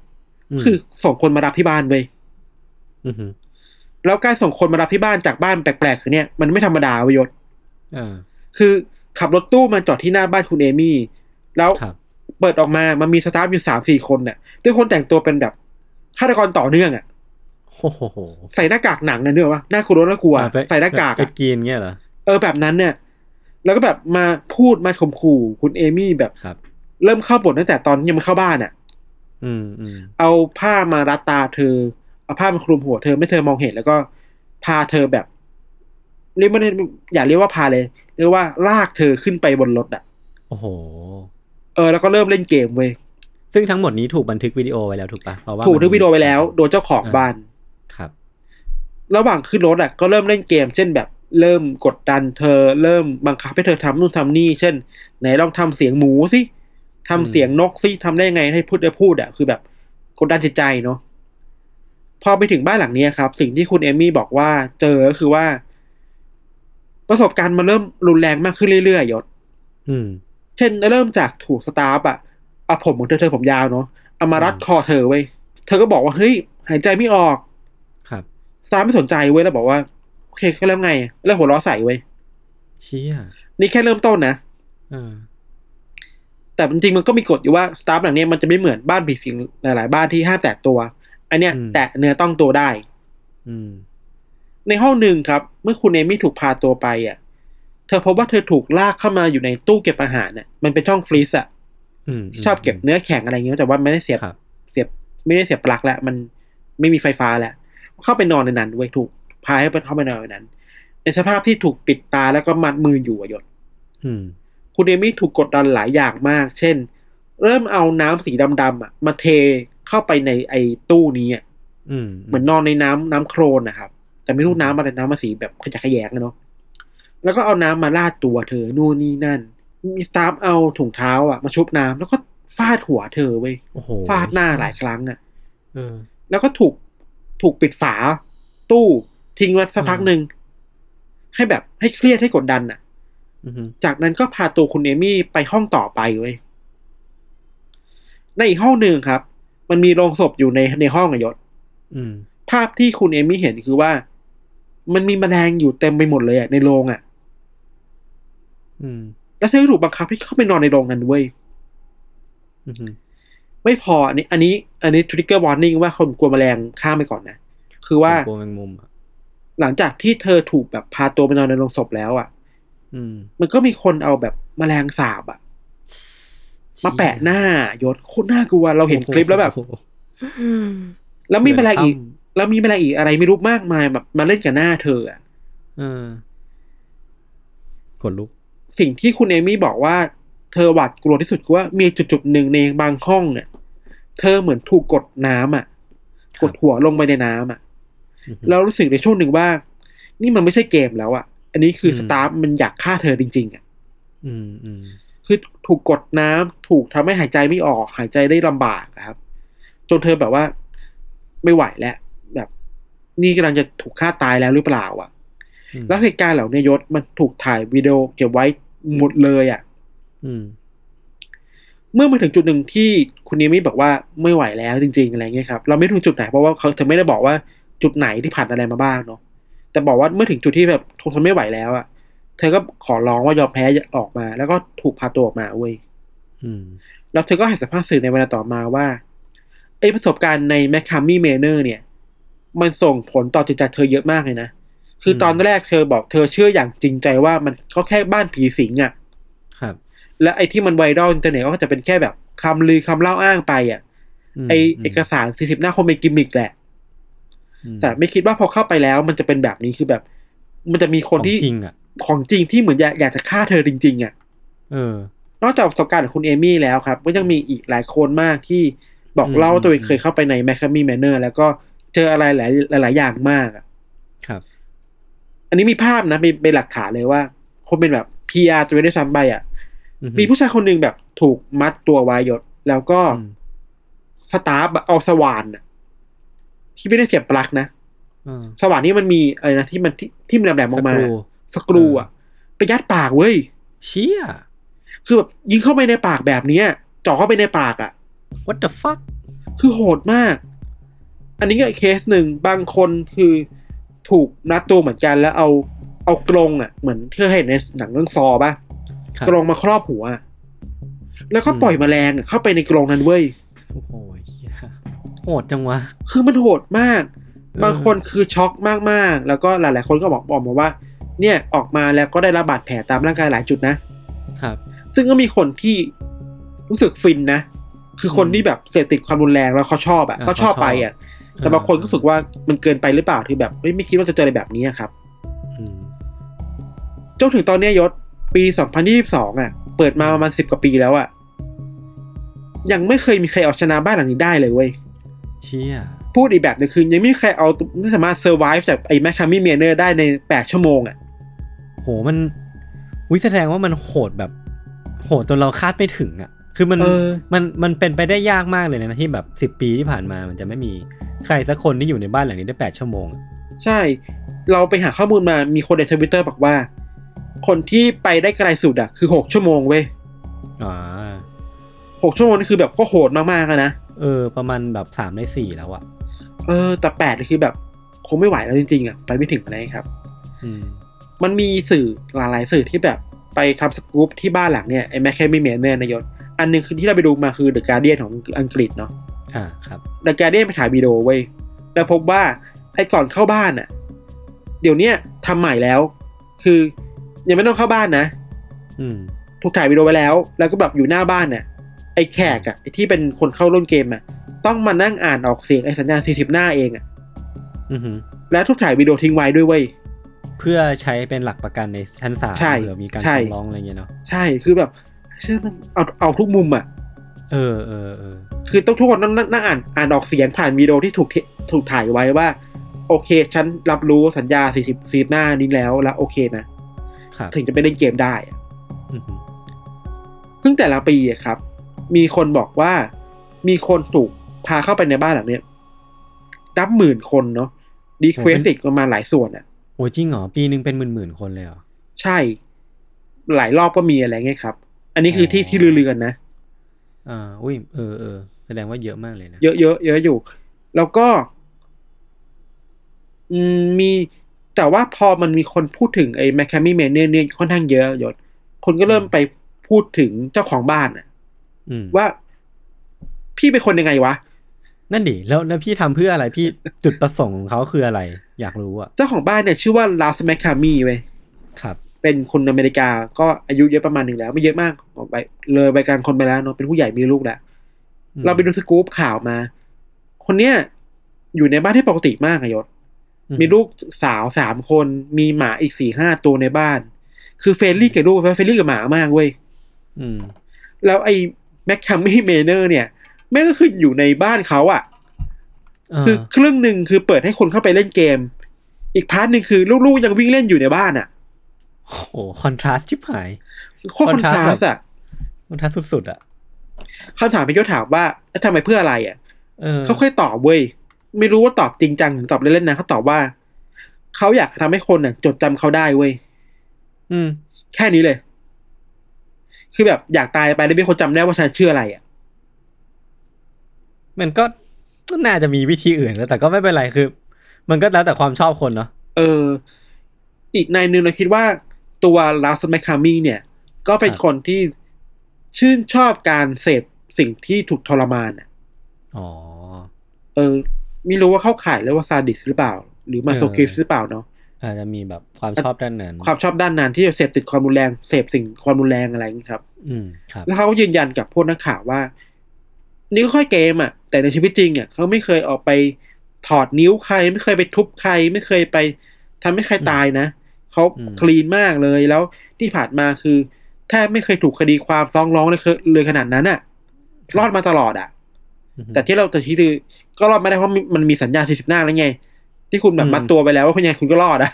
มคือส่งคนมารับที่บ้านเว้ยอือหือแล้วการส่งคนมารับที่บ้านจากบ้านแปลกๆคือเนี่ยมันไม่ธรรมดาเวยศอ่าคือขับรถตู้มาจอดที่หน้าบ้านคุณเอมี่ แล้วครับเปิดออกมามันมีสตาฟอยู่สามสี่คนเนี่ยด้วยคนแต่งตัวเป็นแบบฆาตกรต่อเนื่องอะโอ้โหใส่หน้ากากหนังนะเนื้อวะน่ากลัวน่ากลัวอะไปใส่หน้ากากไปอะกินเงี้ยเหรอเออแบบนั้นเนี่ย แล้วก็แบบมาพูดมาข่มขู่คุณเอมี่แบบครับเริ่มเข้าบทตั้งแต่ตอนยังไม่เข้าบ้านอะอืมอืมเอาผ้ามารัดตาเธอ เอาผ้ามาคลุมหัวเธอไม่เธอมองเห็นแล้วก็พาเธอแบบเรียกไม่ได้อย่าเรียกว่าพาเลยเรียกว่าลากเธอขึ้นไปบนรถอะ โอ้โห เออ แล้วก็เริ่มเล่นเกมเว้ยซึ่งทั้งหมดนี้ถูกบันทึกวิดีโอไว้แล้วถูกปะเพราะว่าถูกมันทึกวิดีโอไว้แล้ว โดยเจ้าของบ้านครับ ระหว่างขึ้นรถอะก็เริ่มเล่นเกม เช่นแบบ เริ่มกดดันเธอ เริ่มบังคับให้เธอทำนู่นทำนี่ เช่น ไหนลองทำเสียงหมูสิทำเสียงนกสิทำได้ไงให้พูดได้พูดอะคือแบบกดดันจิตใจเนาะพอไปถึงบ้านหลังนี้ครับ สิ่งที่คุณเอมี่บอกว่าเจอก็คือว่า ประสบการณ์มันเริ่มรุนแรงมากขึ้นเรื่อยๆยศอืมเช่นเริ่มจากถูกสตาฟอะเอาผมของเธอเธอผมยาวเนาะเอามารัดอืมคอเธอไว้ยเธอก็บอกว่าเฮ้ยหายใจไม่ออก ครับสตาฟไม่สนใจเว้ยแล้วบอกว่าโอ เคก็แล้วไง แล้วหัวเราะใส่เว้ยเชี่ยนี่แค่เริ่มต้นนะเออแต่จริงๆมันก็มีกฎอยู่ว่าสตาฟหลังเนี้ยมันจะไม่เหมือนบ้านผีสิงหลาย ๆ บ้านที่ห้ามแตะตัว อันเนี้ย แตะเนื้อต้องตัวได้ อืม ในห้องหนึ่งครับ เมื่อคุณเอมี่ถูกพาตัวไปอะ เธอพบว่าเธอถูกลากเข้ามาอยู่ในตู้เก็บอาหารเนี่ยมันเป็นช่องฟรีซอะอืมชอบเก็บเนื้อแข็งอะไรเงี้ยแต่ว่าไม่ได้เสียบครับเสียบ ไม่ได้เสียบปลั๊กแล้วมันไม่มีไฟฟ้าแล้วเข้าไปนอนในนั้นเว้ยถูก พาให้ไปเข้าไปนอนในนั้น ในสภาพที่ถูกปิดตาแล้วก็มัดมืออยู่อะยศอืมคุณเอมี่ถูกกดดันหลายอย่างมาก เช่น เริ่มเอาน้ำสีดำๆอะ มาเทเข้าไปในไอ้ตู้นี้อะอืมเหมือนนอนในน้ำน้ำโครนนะครับ แต่ไม่รู้น้ำอะไรน้ำมาสีแบบขยะแขยงอะเนาะแล้วก็เอาน้ำมาลาดตัวเธอนู่นนี่นั่น มีสตาฟเอาถุงเท้าอะมาชุบน้ำแล้วก็ฟาดหัวเธอเว้ยโอ้โหฟาดหน้าหลายครั้งอะเออแล้วก็ถูกถูกปิดฝาตู้ ทิ้งไว้สักพักหนึ่งให้แบบให้เครียดให้กดดันอะอือฮึจากนั้นก็พาตัวคุณเอมี่ไปห้องต่อไปเว้ยในอีกห้องหนึ่งครับ มันมีโลงศพอยู่ในในห้องอะยศอืมภาพที่คุณเอมี่เห็นคือว่า มันมีแมลงอยู่เต็มไปหมดเลยอะในโลงอะอืมแล้วเธอก็ถูกบังคับให้เข้าไปนอนในโลงนั้นเว้ยอือฮึไม่พออันนี้ อันนี้ อันนี้ทริกเกอร์วอร์นิ่งว่าคนกลัวแมลงข้ามไปก่อนนะ คือว่ากลัวแมงมุมอะ หลังจากที่เธอถูกแบบพาตัวไปนอนในโลงศพแล้วอะอืมมันก็มีคนเอาแบบแมลงสาบอะมาแปะหน้ายศโคตรน่ากลัวเราเห็นคลิปแล้วแบบโอ้โหแล้วมีแมลงอีกเหมือนถ้แล้วมีแมลงอีกอะไรไม่รู้มากมายแบบมาเล่นกับหน้าเธออะเออขนลุก สิ่งที่คุณเอมี่บอกว่า เธอหวาดกลัวที่สุดคือว่ามีจุดจุดๆหนึ่งในบางห้องเนี่ยเธอเหมือนถูกกดน้ำอะครับกดหัวลงไปในน้ำอะ อือฮึแล้วรู้สึกในช่วงหนึ่งว่า นี่มันไม่ใช่เกมแล้วอะอันนี้คืออมสตาฟมันอยากฆ่าเธอจริง ๆอะอืมอืมคือถูกกดน้ำถูกทำให้หายใจไม่ออกหายใจได้ลำบากอะครับ จนเธอแบบว่า ไม่ไหวแล้วแบบ นี่กำลังจะถูกฆ่าตายแล้วหรือเปล่า อะอืมแล้วเหตุการณ์เหล่านี้ยศมันถูกถ่ายวิดีโอเก็บไว้หมดเลยอะอืมเมื่อมาถึงจุดหนึ่งที่คุณนิมิบอกว่าไม่ไหวแล้วจริง ๆ อะไรเงี้ยครับ เราไม่รู้จุดไหนเพราะว่าเขาเธอไม่ได้บอกว่า จุดไหนที่ผ่านอะไรมาบ้างเนาะแต่บอกว่าเมื่อถึงจุดที่แบบทนไม่ไหวแล้วอะ่ะ เธอก็ขอร้องว่ายอมแพ้ออกมา แล้วก็ถูกพาตัวออกมาเว้ยอืมแล้วเธอก็ให้สัมภาษณ์สื่อในเวลาต่อมาว่าไอ้ประสบการณ์ใน McKamey Manor เนี่ย มันส่งผลต่อจิตใจเธอเยอะมากเลยนะ คือตอนแรกเธอบอกเธอเชื่ออย่างจริงใจว่ามันก็แค่บ้านผีสิงอะ่ะ ครับ และไอ้ที่มัน viral อินเทอร์เน็ตก็จะเป็นแค่แบบคำลือคำเล่าอ้างไปอะมไอเอกสารสี่สิบหน้าคงเป็นกิมมิกแหละอืม แต่ไม่คิดว่าพอเข้าไปแล้วมันจะเป็นแบบนี้คือแบบ มันจะมีคนที่ของจริงอะของจริงที่เหมือนอยากอยากจะฆ่าเธอจริง ๆอะเออ นอกจากประสบการณ์ของคุณเอมี่แล้วครับ ก็ยังมีอีกหลายคนมากที่บอกอืมเล่าว่าตัวเองอืมเคยเข้าไปใน McKamey Manor แล้วก็เจออะไรหลายหลายๆอย่างมากอะครับ อันนี้มีภาพนะเป็นเป็นหลักฐานเลยว่าคงเป็นแบบ PR ตัวได้ซ้ำไปอะอือฮึมีผู้ชายคนหนึ่งแบบถูกมัดตัวไว้ยศแล้วก็อืมสตาฟอะเอาสว่านอะ ที่ไม่ได้เสียบปลั๊กนะเออสว่านนี่มันมีอะไรนะที่มันที่ที่มันแหลมๆออกมา สกรูสกรูอะไปยัดปากเว้ย เชี่ย คือแบบยิงเข้าไปในปากแบบเนี้ยเจาะเข้าไปในปากอะ what the fuck คือโหดมาก อันนี้ก็อีกเคสหนึ่งบางคนคือถูกนัดตัวเหมือนกันแล้วเอาเอากรงอะเหมือนที่เคยเห็นในหนังเรื่องซอป่ะครับกรงมาครอบหัวอะแล้วก็อืมปล่อยแมลงอะเข้าไปในกรงนั้นเว้ยโอ้โหเหี้ย โหดจังวะ คือมันโหดมากเออบางคนคือช็อกมากๆ แล้วก็หลาย ๆ คนก็บอกบอกมาว่า เนี่ยออกมาแล้วก็ได้รับบาดแผลตามร่างกายหลายจุดนะ ครับ ซึ่งก็มีคนที่รู้สึกฟินนะ คือคนอืมที่แบบเสพติดความรุนแรงแล้วเขาชอบอะเออเขาชอบเขาชอบไปอะแต่บางคนก็รู้สึกว่ามันเกินไปหรือเปล่าที่แบบไม่ไม่คิดว่าจะเจออะไรแบบนี้อะครับอืมจนถึงตอนเนี้ยยศปี 2022อะ เปิดมาประมาณสิบกว่าปีแล้วอะ ยังไม่เคยมีใครเอาชนะบ้านหลังนี้ได้เลยเว้ย เชี่ยพูดอีกแบบหนึงคือยังไม่มีใครเอาไม่สามารถเซอร์ไวฟ์จากไอ้แมคคามี่เมเนอร์ได้ในแปดชั่วโมงอะโหมันวิแสดงว่ามันโหดแบบ โหดจนเราคาดไม่ถึงอะ คือมันเออมันมันเป็นไปได้ยากมากเลยนะที่แบบสิบ10ปีที่ผ่านมามันจะไม่มีใครสักคนที่อยู่ในบ้านหลังนี้ได้แปดชั่วโมงอะใช่ เราไปหาข้อมูลมามีคนในทวิตเตอร์บอกว่า คนที่ไปได้ไกลสุดอะคือหกชั่วโมงเว้ยอ่าหกชั่วโมงนี่คือแบบก็โหดมากๆอะนะ เออ ประมาณแบบสามในสี่แล้วอะเออ แต่แปดนี่คือแบบคงไม่ไหวแล้วจริงๆอะไปไม่ถึงอะไรครับ อืม มันมีสื่อหลายๆสื่อที่แบบไปทำสกู๊ปที่บ้านหลังเนี่ยไอ้ McKamey Manor นะยศอันหนึ่งคือที่เราไปดูมาคือ The Guardian ของอังกฤษเนาะอ่าครับ The Guardian ไปถ่ายวิดีโอเว้ยแล้วพบว่าไอ้ก่อนเข้าบ้านอะเดี๋ยวเนี้ยทำใหม่แล้ว คือยังไม่ต้องเข้าบ้านนะ อืมถูกถ่ายวิดีโอไว้แล้ว แล้วก็แบบอยู่หน้าบ้านเนี่ย ไอ้แขกอะไอ้ที่เป็นคนเข้าร่วมเกมอะต้องมานั่งอ่านออกเสียงไอ้สัญญาณ40หน้าเองอะอือหือแล้วถูกถ่ายวิดีโอทิ้งไว้ด้วยเว้ยเพื่อใช้เป็นหลักประกันในชั้นศาลใช่เผื่อมีการใช่ฟ้องร้องอะไรเงี้ยเนาะใช่คือแบบเชื่อมันเอาเอาทุกมุมอะเออเออเออคือต้องทุกคนต้องนั่งนั่งอ่านอ่านออกเสียงผ่านวิดีโอที่ถูกเทถูกถ่ายไว้ว่า โอเค ฉันรับรู้สัญญา40ซีหน้านี้แล้วแล้วโอเคนะครับถึงจะไปเล่นเกมได้อะอือหือซึ่งแต่ละปีอะครับ มีคนบอกว่ามีคนถูกพาเข้าไปในบ้านหลังเนี้ยนับหมื่นคนเนาะรีเควสอีกประมาณหลายส่วนอะโอ้จริงเหรอ ปีหนึ่งเป็นหมื่นหมื่นๆคนเลยเหรอ ใช่ หลายรอบก็มีอะไรเงี้ยครับ อันนี้คือที่อ๋อที่ลือๆกันนะ อ่า อุ้ย เออเออแสดงว่าเยอะมากเลยนะ เยอะเยอะเยอะอยู่ แล้วก็ อืมมีแต่ว่าพอมันมีคนพูดถึงไอ้ McKamey Manor เนี่ยค่อนข้างเยอะยศคนก็เริ่มไปพูดถึงเจ้าของบ้านอะอืม ว่า พี่เป็นคนยังไงวะ นั่นดิแล้วแล้วพี่ทำเพื่ออะไรพี่จุดประสงค์ของเขาคืออะไร อยากรู้อะเจ้าของบ้านเนี่ยชื่อว่าลาสแมคคามีเว้ยครับ เป็นคนอเมริกาก็อายุเยอะประมาณหนึ่งแล้ว ไม่เยอะมากออกไปเลยไปการคนไปแล้วเนาะเป็นผู้ใหญ่มีลูกแล้วอืมเราไปดูสกู๊ปข่าวมา คนเนี้ยอยู่ในบ้านที่ปกติมากอะยศอืมีลูกสาวสามคน มีหมาอีกสี่ห้าตัวในบ้าน คือ friendly กับลูก friendly กับหมามากเว้ยอืมแล้วไอ้ McKamey Manor เนี่ย แม่งก็คืออยู่ในบ้านเขาอะเออคือครึ่งหนึ่งคือเปิดให้คนเข้าไปเล่นเกม อีก part หนึ่งคือลูกๆยังวิ่งเล่นอยู่ในบ้านอะโอ้โห contrast ชิบหายโคตรคอนทรา contrast สต์อะคอนทราสต์สุดๆอะคำถามพี่ยศถามว่าแล้วทำไมเพื่ออะไรอะเออเขาเคยตอบเว้ยไม่รู้ว่าตอบจริงจังหรือตอบเล่นๆนะเขาตอบว่าเขาอยากทำให้คนน่ะ จดจำเขาได้เว้ยอืม แค่นี้เลย คือแบบอยากตายไปแล้วมีคนจำได้ว่าฉันชื่ออะไรอะ มันก็ก็น่าจะมีวิธีอื่นแล้ว แต่ก็ไม่เป็นไรคือ มันก็แล้วแต่ความชอบคนเนาะเออ อีกในหนึ่งเราคิดว่าตัวลาสแมคคามีเนี่ย ก็เป็นครับคนที่ชื่นชอบการเสพสิ่งที่ถูกทรมานอะอ๋อเออไม่รู้ว่าเข้าข่ายเรียกว่าซาดิสหรือเปล่า หรือมาโซคิสเออหรือเปล่าเนาะ อาจจะมีแบบความชอบด้านนั้น ความชอบด้านนั้นที่เสพติดความรุนแรงเสพสิ่งความรุนแรงอะไรอย่างนี้ครับ อืมครับ แล้วเขาก็ยืนยันกับพวกนักข่าวว่า นี่ก็ค่อยเกมอะ แต่ในชีวิตจริงอะเขาไม่เคยออกไปถอดนิ้วใคร ไม่เคยไปทุบใคร ไม่เคยไปทำให้ใครตายนะเขาอืมคลีนมากเลยแล้วที่ผ่านมาคือแทบไม่เคยถูกคดีความฟ้องร้องเลยเคยเลยขนาดนั้นอะ รอดมาตลอดอะอืมแต่ที่เราแต่ที่คือก็รอดไม่ได้เพราะมันมีสัญญาสี่สิบหน้าแล้วไง ที่คุณแบอืบมมัดตัวไปแล้วว่าคุณยังไงคุณก็รอดอะ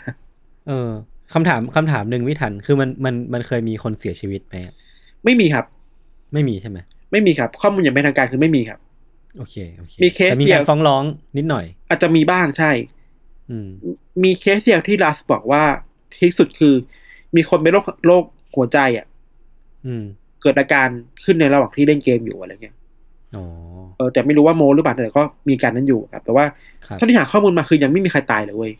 เออคำถามคำถามหนึ่งไม่ทัน คือมันมันมันเคยมีคนเสียชีวิตไหมอะไม่มีครับ ไม่มีใช่ไหมไม่มีครับ ข้อมูลอย่างเป็นทางการคือไม่มีครับ โอเคโอเคมีเคสแต่มีเดีกายวรฟ้องร้องนิดหน่อย อาจจะมีบ้างใช่ อืม มีเคสเดียวที่ลัสบอกว่าที่สุดคือ มีคนเป็นโรคโรคหัวใจอะ อืม เกิดอาการขึ้นในระหว่างที่เล่นเกมอยู่อะไรเงี้ยอ๋อ เออแต่ไม่รู้ว่าโมหรือเปล่าแต่ก็มีการนั้นอยู่ครับแต่ว่าครับเท่าที่หาข้อมูลมาคือยังไม่มีใครตายเลยเว้ย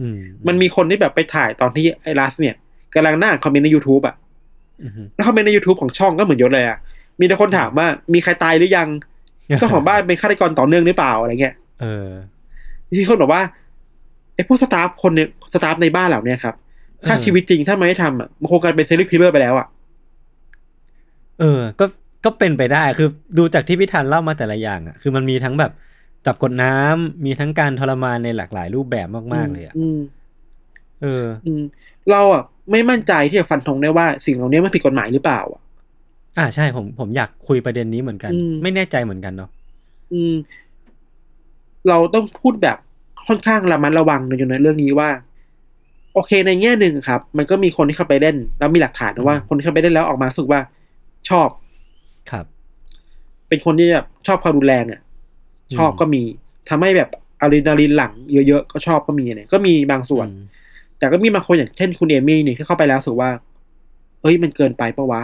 อืมมันมีคนที่แบบไปถ่ายตอนที่ไอ้ลัสเนี่ยกำลังนั่งคอมเมนต์ใน YouTube อะอืมแล้วคอมเมนต์ใน YouTube ของช่องก็เหมือนยศเลยอะมีแต่คนถามว่ามีใครตายหรือยังเจ้าของบ้านเป็นฆาตกรต่อเนื่องหรือเปล่าอะไรเงี้ยเออที่คนบอกว่าไอ้พวก staff คนเนี่ย staff ในบ้านเหล่าเนี้ยครับ ถ้าเออชีวิตจริงถ้ามันไม่ทำอะมันคงกลายเป็น serial killer ไปแล้วอะเออ ก็ ก็เป็นไปได้คือดูจากที่พี่ทันเล่ามาแต่ละอย่างอะคือมันมีทั้งแบบจับกดน้ำมีทั้งการทรมานในหลากหลายรูปแบบมาก ๆ เลยอะอืมเอออืมเราอะไม่มั่นใจที่จะฟันธงได้ว่าสิ่งเหล่านี้มันผิดกฎหมายหรือเปล่าอะอ่าใช่ผมผมอยากคุยประเด็นนี้เหมือนกันอืมไม่แน่ใจเหมือนกันเนาะอืม เราต้องพูดแบบค่อนข้างระมัดระวังในในเรื่องนี้ว่า โอเคในแง่หนึ่งครับ มันก็มีคนที่เข้าไปเล่น แล้วมีหลักฐานนะว่า คนที่เข้าไปเล่นแล้วออกมารู้สึกว่าชอบ ครับ เป็นคนที่แบบชอบความรุนแรงอะ ชอบอืมก็มีทำให้แบบอะดรีนาลีนหลังเยอะๆก็ชอบก็มีเนี่ยก็มีบางส่วนอืมแต่ก็มีบางคนอย่างเช่นคุณเอมี่เนี่ยที่เข้าไปแล้วรู้สึกว่า เอ้ยมันเกินไปปะวะ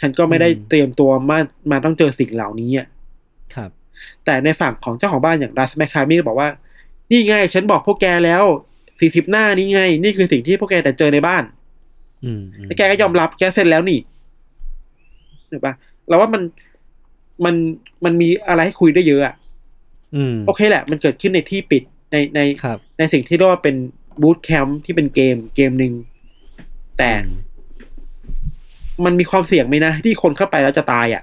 ฉันก็ไม่ได้เตรียมตัวมามาต้องเจอสิ่งเหล่านี้อะครับ แต่ในฝั่งของเจ้าของบ้านอย่างดัสแมคคามี่ก็บอกว่า นี่ไง ฉันบอกพวกแกแล้วสี่สิบหน้านี้ไง นี่คือสิ่งที่พวกแกแต่เจอในบ้านอืมอืมแล้วแกก็ยอมรับแกเซ็นแล้วนี่ถูกปะ เราว่ามันมันมันมีอะไรให้คุยได้เยอะอะอืมโอเคแหละ มันเกิดขึ้นในที่ปิดในในครับในสิ่งที่เรียกว่าเป็น boot camp ที่เป็นเกมเกมหนึ่งแต่อืมมันมีความเสี่ยงไหมนะ ที่คนเข้าไปแล้วจะตายอะ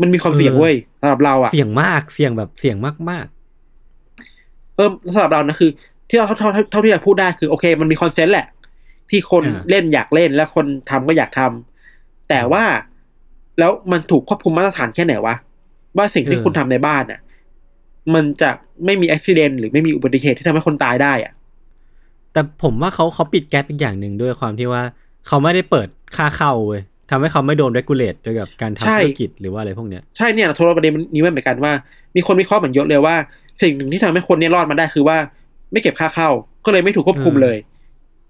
มันมีความเสี่ยงเออเว้ยสำหรับเราอะ เสี่ยงมากเสี่ยงแบบเสี่ยงมากเออสำหรับเรานะคือ ที่เราเท่าเท่าเท่าเท่าที่เราพูดได้คือโอเค มันมี consent แหละ ที่คนอ่าเล่นอยากเล่นและคนทำก็อยากทำแต่ว่า แล้วมันถูกควบคุมมาตรฐานแค่ไหนวะ ว่าสิ่งที่คุณทำในบ้านอะ มันจะไม่มีอุบิเหตุหรือไม่มีอุบัติเหตุที่ทำให้คนตายได้อะๆแต่ผมว่าเขาเขาปิดแก๊ปอีกอย่างหนึ่งด้วยความที่ว่า เขาไม่ได้เปิดค่าเข้าเว้ยทำให้เขาไม่โดน regulate ด้วยกับการใช่ทำธุรกิจหรือว่าอะไรพวกเนี้ยใช่เนี่ยโทรประเด็นนี้มันเหมือนกันว่า มีคนวิเคราะห์เหมือนยศเลยว่า สิ่งหนึ่งที่ทำให้คนเนี่ยรอดมาได้คือว่า ไม่เก็บค่าเข้า ก็เลยไม่ถูกควบคุมเออเลย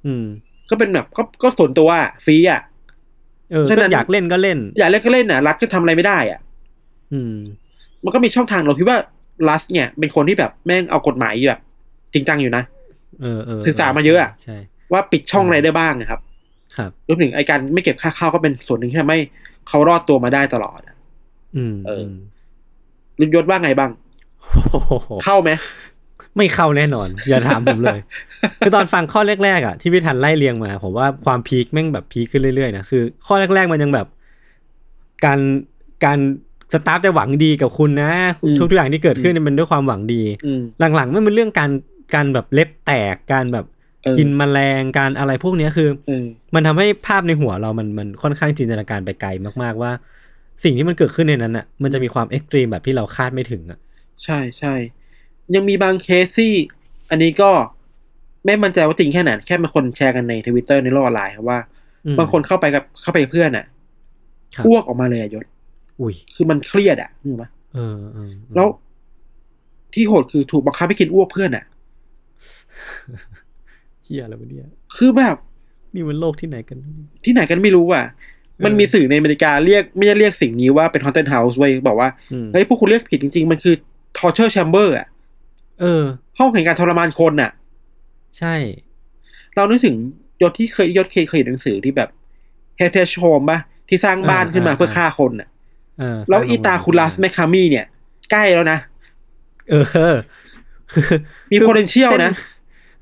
อืม ก็เป็นแบบก็ก็ส่วนตัวอะฟรีอะ เออฉะนั้ก็นอยากเล่นก็เล่น อยากเล่นก็เล่นอะรัฐก็ทำอะไรไม่ได้อะ อืม มันก็มีช่องทางเราคิดว่ารัฐเนี่ย เป็นคนที่แบบแม่งเอากฎหมายแบบจริงจังอยู่นะเออเออศึกษามาเยอะอะใช่ ว่าปิดช่องอะไรได้บ้างนะครับ ครับรวมถึงไอการไม่เก็บค่าเข้าก็เป็นส่วนหนึ่งที่ทำให้เขารอดตัวมาได้ตลอดอะอืม เออลิมยศว่าไงบ้างโอ้โหเข้าไหมไม่เข้าแน่นอน อย่าถามผมเลย คือตอนฟังข้อแรกๆอะที่พี่ทันไล่เรียงมา ผมว่าความ peak แม่งแบบ peak ขึ้นเรื่อยๆนะคือ ข้อแรกๆมันยังแบบ การการ staff จะหวังดีกับคุณนะอืมทุกๆอย่างที่เกิดขึ้นเนี่ยมันด้วยความหวังดีอืมหลังๆมันเป็นเรื่องการการแบบเล็บแตกการแบบเออกินแมลงการอะไรพวกเนี้ยคือเออมันทำให้ภาพในหัวเรามันมันค่อนข้างจินตนาการไปไกลมากๆว่า สิ่งที่มันเกิดขึ้นในนั้นอะ มันจะมีความ extreme แบบที่เราคาดไม่ถึงอะ ใช่ใช่ยังมีบางเคสที่ อันนี้ก็ ไม่มั่นใจว่าจริงแค่ไหนแค่มีคนแชร์กันในทวิตเตอร์ในโลกออนไลน์ครับว่าอืมบางคนเข้าไปกับเข้าไปกับเพื่อนอะครับอ้วกออกมาเลยอะยศอุ้ยคือมันเครียดอะนึกไหมเออเออเออแล้วที่โหดคือถูกบังคับให้กินอ้วกเพื่อนอะเหี้ยอะไรวะเนี่ยคือแบบนี่มันโลกที่ไหนกัน ที่ไหนกันไม่รู้อะมันมีสื่อในอเมริกาเรียกไม่ใช่เรียกสิ่งนี้ว่าเป็น haunted house เว้ยบอกว่าอืมเฮ้ยพวกคุณเรียกผิดจริง ๆ มันคือ torture chamber อะเออ ห้องแห่งการทรมานคนอะ ใช่ เรานึกถึงยศที่เคยยศเคยเคยเห็นหนังสือที่แบบ heritage home ป่ะที่สร้างบ้านขึ้นมาเพื่อฆ่าคนอะเออแล้วสร้งอีตาคุลัสแมคคามี่เนี่ย ใกล้แล้วนะ เออคือมีคือ potential ส้นะ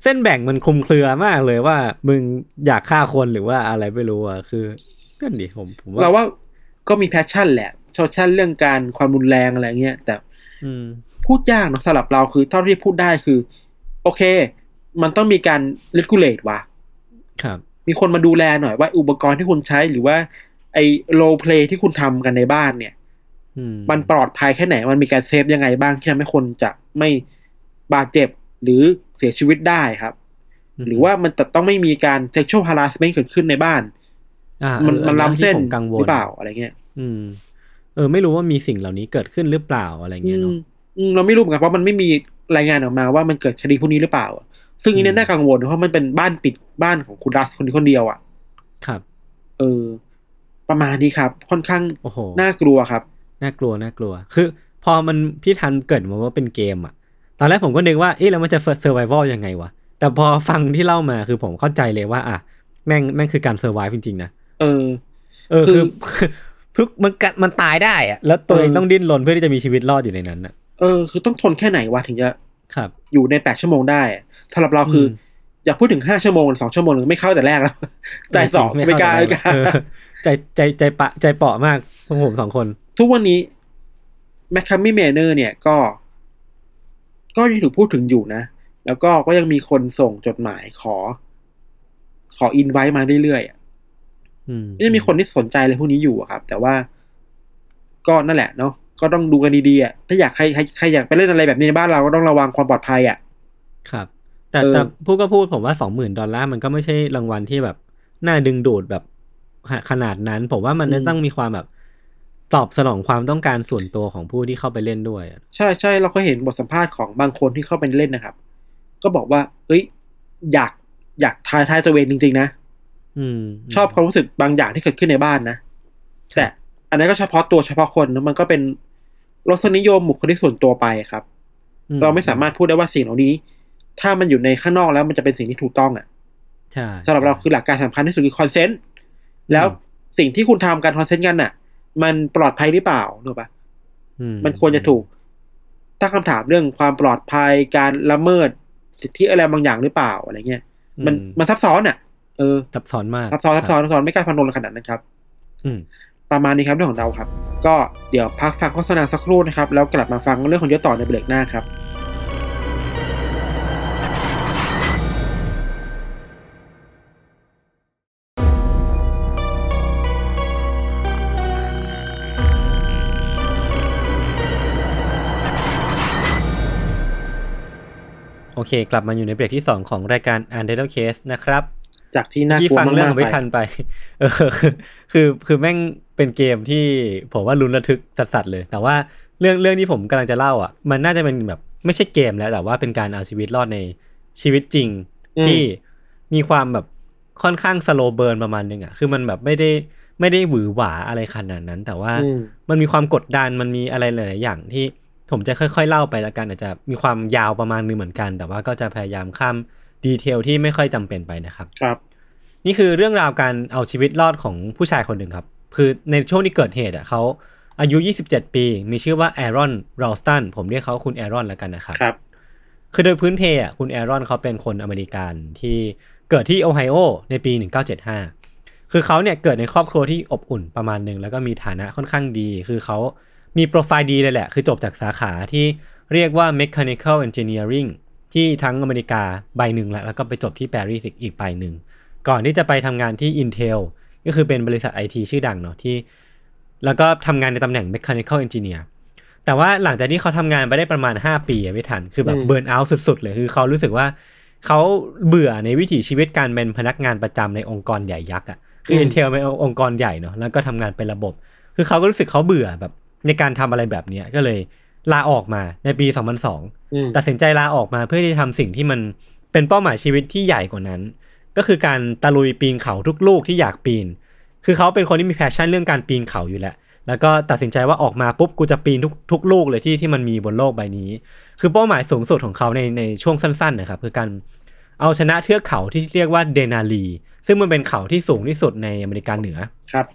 เส้นแบ่งมันคลุมเครือมากเลยว่า มึงอยากฆ่าคนหรือว่าอะไรไม่รู้อะคือนั่นดิผมผมว่าเราว่าก็มี passion แหละ passion เรื่องการความรุนแรงอะไรเงี้ยแต่อืมพูดยากเนอะสำหรับเราคือเท่าที่พูดได้คือ โอเค มันต้องมีการ regulate ว่ะครับ มีคนมาดูแลหน่อยว่าอุปกรณ์ที่คุณใช้หรือว่าไอ้ role play ที่คุณทำกันในบ้านเนี่ยอืมมันปลอดภัยแค่ไหน มันมีการ safe ยังไงบ้างที่ทำให้คนจะไม่บาดเจ็บหรือเสียชีวิตได้ครับ หรือว่ามันจะต้องไม่มีการ sexual harassment เกิดขึ้นในบ้านอ่ามันออมันอัล้ำเส้นที่ผมกังวหลรือเปล่าอะไรเงี้ย อืม เออ ไม่รู้ว่ามีสิ่งเหล่านี้เกิดขึ้นหรือเปล่าอะไรอืเงี้ยมเนาะอืมเราไม่รู้เหมือนกันเพราะมันไม่มีรายงานออกมาว่ามันเกิดคดีพวกนี้หรือเปล่า ซึ่งอันอืนี้มน่ากังวลเพราะมันเป็นบ้านปิดบ้านของคุณรัสคนนี้คนเดียวอะ ครับ เออ ประมาณนี้ครับ ค่อนข้างโอ้โหน่ากลัวครับ น่ากลัวน่ากลัว คือ พอมันพี่ทันเกิดมาว่าเป็นเกมอะ ตอนแรกผมก็นึกว่า เอ๊ะแล้วมันจะเซอร์ไ a ว a ยังไงวะ แต่พอฟังที่เล่ามาคือผมเข้าใจเลยว่า อะ แม่งแม่งคือการเซอร์ไ e จริงๆนะ เออ เออคืคืออทุกมันกัดมันตายได้อะแล้วตัวเองเออต้องดิ้นรนเพื่อที่จะมีชีวิตรอดอยู่ในนั้นอะเออ คือต้องทนแค่ไหนวะถึงจะครับ อยู่ในแปดชั่วโมงได้อะ สำหรับเราคืออืมอย่าพูดถึงห้าชั่วโมงสองชั่วโมงหรือไม่เข้าแต่แรกแล้วแต่สองจริไม่กล้าเข้าไม่กล้าเออใจใจใจปะใจเปาะมากพวกผมสองคน ทุกวันนี้ McKamey Manor เนี่ยก็ ก็ยังถูกพูดถึงอยู่นะ แล้วก็ก็ยังมีคนส่งจดหมายขอ ขออินไว้มาเรื่อยๆอะอืมก็ยังมีคนที่สนใจอะไรพวกนี้อยู่อะครับ แต่ว่าก็นั่นแหละเนาะก็ต้องดูกันดีๆอะถ้าอยากใครใครใครอยากไปเล่นอะไรแบบนี้ในบ้านเราก็ต้องระวังความปลอดภัยอะ ครับ แต่เออแต่พูดก็พูดผมว่าสองหมื่นดอลลาร์มันก็ไม่ใช่รางวัลที่แบบน่าดึงดูดแบบขขนาดนั้น ผมว่ามันจะต้องมีความแบบตอบสนองความต้องการส่วนตัวของผู้ที่เข้าไปเล่นด้วยอะใช่ใช่เราก็เห็นบทสัมภาษณ์ของบางคนที่เข้าไปเล่นนะครับ ก็บอกว่า เอ้ย อยากอยากทายทายตัวเองจริง ๆ นะอืม ชอบความรู้สึกบางอย่างที่เกิดขึ้นในบ้านนะ แต่อันนั้นก็เฉพาะตัวเฉพาะคนนะมันก็เป็นรสนิยมบุคลิกส่วนตัวไปครับอืเราไม่สามารถพูดได้ว่าสิ่งเหล่านี้ ถ้ามันอยู่ในข้างนอกแล้วมันจะเป็นสิ่งที่ถูกต้องอะใช่สำหรับเราคือหลักการสำคัญที่สุดคือคอนเซนต์แล้วสิ่งที่คุณทำการ consent กันน่ะ มันปลอดภัยหรือเปล่าถูกปะอืมันควรจะถูกตั้งคำถามเรื่องความปลอดภัยการละเมิดสิทธิอะไรบางอย่างหรือเปล่าอะไรเงี้ยมันอืมันซับซ้อนอะ เออซับซ้อนมากซับซ้อนซับซ้อนซับซ้อนไม่กล้าฟันธงขนาดนั้นครับ อืมประมาณนี้ครับเรื่องของเราครับ ก็เดี๋ยวพักฟังโฆษณาสักครู่นะครับ แล้วกลับมาฟังเรื่องของยศต่อในเบรกหน้าครับ โอเค กลับมาอยู่ในเบรกที่ 2 ของรายการ u n d e r t a l Case นะครับ จากที่น่ากที่ลัวฟังเรื่องมาของกๆไม่ทันไป เออคือคือคือแม่งเป็นเกมที่ผมว่าลุ้นระทึกสัสๆเลย แต่ว่าเรื่องเรื่องที่ผมกำลังจะเล่าอะ มันน่าจะเป็นแบบไม่ใช่เกมแล้ว แต่ว่าเป็นการเอาชีวิตรอดในชีวิตจริงอืมที่มีความแบบค่อนข้างสโลเบิร์นประมาณนึงอะ คือมันแบบไม่ได้ไม่ได้หวือหวาอะไรขนาดนั้น แต่ว่าอืมมันมีความกดดันมันมีอะไรหลาย ๆ อย่างที่ ผมจะค่อยๆเล่าไปละกันอาจจะมีความยาวประมาณนึงเหมือนกัน แต่ว่าก็จะพยายามข้าม detail ที่ไม่ค่อยจำเป็นไปนะครับครับ นี่คือเรื่องราวการเอาชีวิตรอดของผู้ชายคนหนึ่งครับ คือในช่วงที่เกิดเหตุอะเขาอายุ 27 ปี มีชื่อว่า Aron Ralston ผมเรียกเขาคุณ Aron แล้วกันนะครับครับ คือโดยพื้นเพอะคุณ Aron เขาเป็นคนอเมริกันที่เกิดที่โอไฮโอในปี 1975 คือเขาเนี่ยเกิดในครอบครัวที่อบอุ่นประมาณหนึ่งแล้วก็มีฐานะค่อนข้างดี คือเขา มีโปรไฟล์ดีเลยแหละ คือจบจากสาขาที่เรียกว่า mechanical engineering ที่ทั้งอเมริกาใบหนึ่งแล้วแล้วก็ไปจบที่ปารีสอีกอีกใบหนึ่ง ก่อนที่จะไปทำงานที่ Intel ก็คือเป็นบริษัทไอทีชื่อดังเนาะที่ แล้วก็ทำงานในตำแหน่ง mechanical engineer แต่ว่าหลังจากที่เขาทำงานไปได้ประมาณ 5 ปีอะไม่ทัน คือแบบอืมเบิร์นเอาท์สุด ๆ เลย คือเขารู้สึกว่าเขาเบื่อในวิถีชีวิตการเป็นพนักงานประจำในองค์กรใหญ่ยักษ์อะคือ Intel เป็นองค์กรใหญ่เนาะแล้วก็ทำงานเป็นระบบ คือเขาก็รู้สึกเขาเบื่อแบบ ในการทำอะไรแบบเนี้ยก็เลยลาออกมาในปี 2002อืมตัดสินใจลาออกมาเพื่อที่จะทำสิ่งที่มันเป็นเป้าหมายชีวิตที่ใหญ่กว่านั้น ก็คือการตะลุยปีนเขาทุกลูกที่อยากปีน คือเขาเป็นคนที่มี passion เรื่องการปีนเขาอยู่แล้ว แล้วก็ตัดสินใจว่าออกมาปุ๊บกูจะปีนทุกทุกลูกเลยที่ที่มันมีบนโลกใบนี้ คือเป้าหมายสูงสุดของเขาในในช่วงสั้นๆนะครับคือการเอาชนะเทือกเขาที่เรียกว่าเดนาลี ซึ่งมันเป็นเขาที่สูงที่สุดในอเมริกาเหนือ ครับ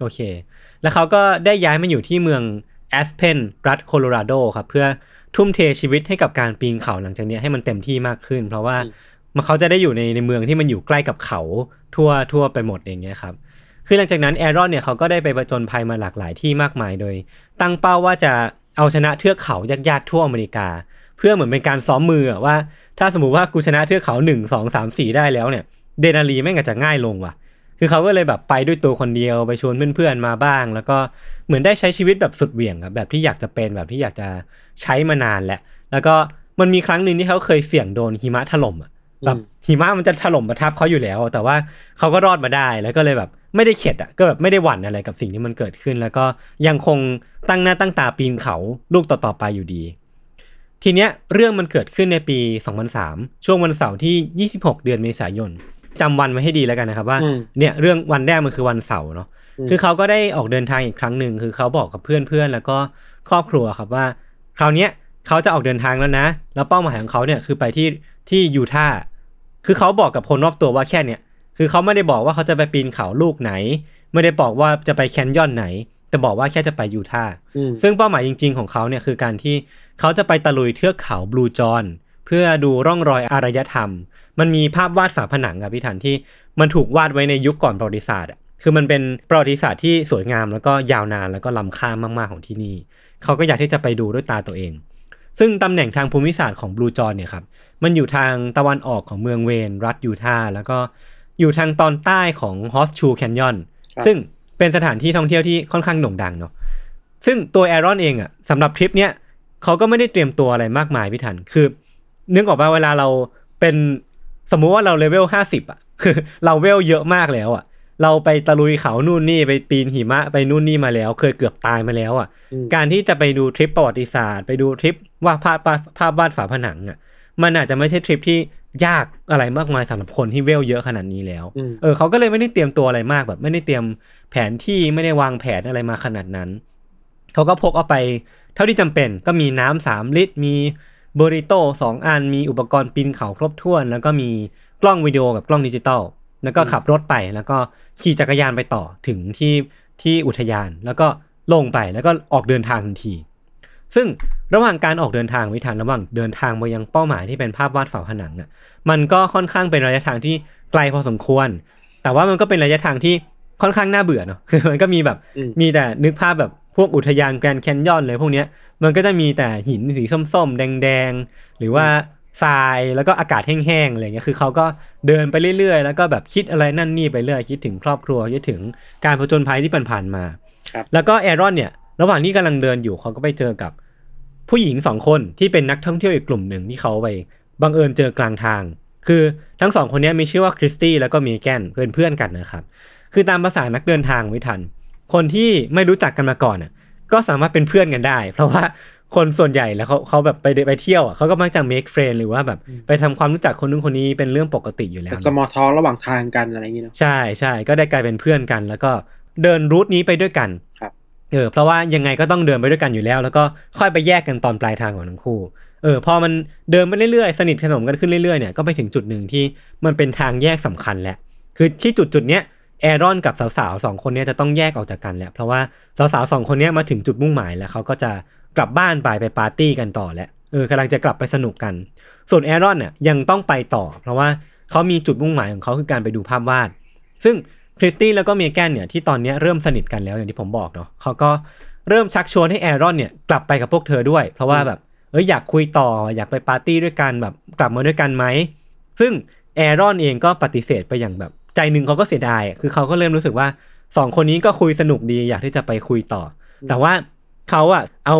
โอเค แล้วเขาก็ได้ย้ายมาอยู่ที่เมืองแอสเพนรัฐโคโลราโดครับเพื่อทุ่มเทชีวิตให้กับการปีนเขาหลังจากเนี้ยให้มันเต็มที่มากขึ้น เพราะว่ามันเขาจะได้อยู่ในในเมืองที่มันอยู่ใกล้กับเขาทั่วทั่วไปหมดอย่างเงี้ยครับคือหลังจากนั้นแอรอนเนี่ยเขาก็ได้ไปประจนภัยมาหลากหลายที่มากมายโดย ตั้งเป้าว่าจะเอาชนะเทือกเขายากๆทั่วอเมริกา เพื่อเหมือนเป็นการซ้อมมืออะว่า ถ้าสมมติว่ากูชนะเทือกเขาหนึ่งสองสามสี่ได้แล้วเนี่ยเดนาลีแม่งอาจจะง่ายลงว่ะ คือเขาก็เลยแบบไปด้วยตัวคนเดียวไปชวนเพื่อนๆมาบ้าง แล้วก็เหมือนได้ใช้ชีวิตแบบสุดเหวี่ยงอะแบบที่อยากจะเป็นแบบที่อยากจะใช้มานานแหละ แล้วก็มันมีครั้งหนึ่งที่เขาเคยเสี่ยงโดนหิมะถล่มอะแบบหิมะมันจะถล่มมาทับเขาอยู่แล้ว แต่ว่าเขาก็รอดมาได้แล้วก็เลยแบบไม่ได้เข็ดอะก็แบบไม่ได้หวั่นอะไรกับสิ่งที่มันเกิดขึ้น แล้วก็ยังคงตั้งหน้าตั้งตาปีนเขาลูกต่อๆไปอยู่ดี ทีเนี้ยเรื่องมันเกิดขึ้นในปี 2003 ช่วงวันเสาร์ที่ 26 เดือนเมษายน จำวันไว้ให้ดีแล้วกันนะครับว่าอืมเนี่ยเรื่องวันแรกมันคือวันเสาร์เนาะคือเขาก็ได้ออกเดินทางอีกครั้งหนึ่งคือเขาบอกกับเพื่อนๆแล้วก็ครอบครัวครับว่า คราวเนี้ยเขาจะออกเดินทางแล้วนะ แล้วเป้าหมายของเขาเนี่ยคือไปที่ที่ยูทาห์คือเขาบอกกับคนรอบตัวว่าแค่เนี่ยคือเขาไม่ได้บอกว่าเขาจะไปปีนเขาลูกไหน ไม่ได้บอกว่าจะไปแคนยอนไหน แต่บอกว่าแค่จะไปยูทาห์อืมซึ่งเป้าหมายจริง ๆ ของเขาเนี่ยคือการที่เขาจะไปตะลุยเทือกเขาบลูจอนเพื่อดูร่องรอยอารยธรรม มันมีภาพวาดฝาผนังครับพี่ทันที่มันถูกวาดไว้ในยุคก่อนประวัติศาสตร์อะคือมันเป็นประวัติศาสตร์ที่สวยงามแล้วก็ยาวนานแล้วก็ล้ำค่ามากๆของที่นี่ เขาก็อยากที่จะไปดูด้วยตาตัวเอง ซึ่งตำแหน่งทางภูมิศาสตร์ของบลูจอนเนี่ยครับมันอยู่ทางตะวันออกของเมืองเวนรัฐยูทาห์แล้วก็อยู่ทางตอนใต้ของ Horseshoe Canyon ครับซึ่งเป็นสถานที่ท่องเที่ยวที่ค่อนข้างโด่งดังเนาะซึ่งตัวแอรอนเองอะสำหรับทริปเนี้ยเขาก็ไม่ได้เตรียมตัวอะไรมากมายพี่ทันคือนึกออกป่ะเวลาเราเป็น สมมุติว่าเราเลเวลห้าสิบอะคือเราเวลเยอะมากแล้วอะเราไปตะลุยเขานู่นนี่ไปปีนหิมะไปนู่นนี่มาแล้ว เคยเกือบตายมาแล้วอะอืมการที่จะไปดูทริปประวัติศาสตร์ ไปดูทริปวาดภาพภาพภาพวาดฝาผนังอะมันอาจจะไม่ใช่ทริปที่ยากอะไรมากมายสำหรับคนที่เวลเยอะขนาดนี้แล้วอืมเออเขาก็เลยไม่ได้เตรียมตัวอะไรมากแบบ ไม่ได้เตรียมแผนที่ไม่ได้วางแผนอะไรมาขนาดนั้น เขาก็พกเอาไป เท่าที่จำเป็นก็มีน้ำสามลิตรมีเบอริโต้สองอันมีอุปกรณ์ปีนเขาครบถ้วน แล้วก็มีกล้องวิดีโอกับกล้องดิจิตอลแล้วก็ขับรถไปแล้วก็ขี่จักรยานไปต่อถึงที่ที่อุทยานแล้วก็ลงไปแล้วก็ออกเดินทางทันที ซึ่งระหว่างการออกเดินทางวิธานระหว่างเดินทางไปยังเป้าหมายที่เป็นภาพวาดฝาผนังอะมันก็ค่อนข้างเป็นระยะทางที่ไกลพอสมควร แต่ว่ามันก็เป็นระยะทางที่ค่อนข้างน่าเบื่อเนาะคือมันก็มีแบบอืมมีแต่นึกภาพแบบพวกอุทยานแกรนด์แคนยอนเลยพวกเนี้ย มันก็จะมีแต่หินสีส้มๆ แดงๆ หรือว่าทรายแล้วก็อากาศแห้งๆอะไรเงี้ยคือเขาก็เดินไปเรื่อยๆ แล้วก็แบบคิดอะไรนั่นนี่ไปเรื่อยคิดถึงครอบครัวคิดถึงการผจญภัยที่ผ่านๆมาครับแล้วก็แอรอนเนี่ยระหว่างที่กำลังเดินอยู่เขาก็ไปเจอกับผู้หญิงสองคนที่เป็นนักท่องเที่ยวอีกกลุ่มหนึ่งที่เขาไปบังเอิญเจอกลางทาง คือทั้งสองคนเนี้ยมีชื่อว่าคริสตี้แล้วก็มีแกนเป็นเพื่อนกันนะครับ คือตามภาษานักเดินทางไม่ทัน คนที่ไม่รู้จักกันมาก่อนอะ ก็สามารถเป็นเพื่อนกันได้ เพราะว่าคนส่วนใหญ่แล้วเขาเขาแบบไปไปเที่ยวอะเขาก็มักจะ make friend หรือว่าแบบไปทำความรู้จักคนนู้นคนนี้เป็นเรื่องปกติอยู่แล้วสมอทอระหว่างทางกันอะไรอย่างเงี้ยเนาะใช่ใช่ก็ได้กลายเป็นเพื่อนกัน แล้วก็เดินรูทนี้ไปด้วยกันครับเออเพราะว่ายังไงก็ต้องเดินไปด้วยกันอยู่แล้ว แล้วก็ค่อยไปแยกกันตอนปลายทางของทั้งคู่เออพอมันเดินไปเรื่อยๆ สนิทสนมกันขึ้นเรื่อยๆเนี่ยก็ไปถึงจุดหนึ่งที่มันเป็นทางแยกสำคัญแหละคือที่จุดจุดๆเนี้ย แอรอนกับสาวๆสองคนนี้จะต้องแยกออกจากกันแล้วเพราะว่าสาวๆสองคนนี้มาถึงจุดมุ่งหมายแล้วเขาก็จะกลับบ้านไปไปปาร์ตี้กันต่อแหล้วเออกำลังจะกลับไปสนุกกัน ส่วนแอรอนเนี่ยยังต้องไปต่อ เพราะว่าเขามีจุดมุ่งหมายของเขาคือการไปดูภาพวาด ซึ่งคริสตี้แล้วก็เมแกนเนี่ยที่ตอนนี้เริ่มสนิทกันแล้วอย่างที่ผมบอกเนาะเขาก็เริ่มชักชวนให้แอรอนเนี่ยกลับไปกับพวกเธอด้วย เพราะว่าแบบเอ้ยอยากคุยต่ออยากไปปาร์ตี้ด้วยกันแบบกลับมาด้วยกันไหมซึ่งแอรอนเองก็ปฏิเสธไปอย่างแบบ ใจหนึ่งเขาก็เสียดายอะคือเขาก็เริ่มรู้สึกว่าสองคนนี้ก็คุยสนุกดีอยากที่จะไปคุยต่อ แต่ว่าเขาอะเอา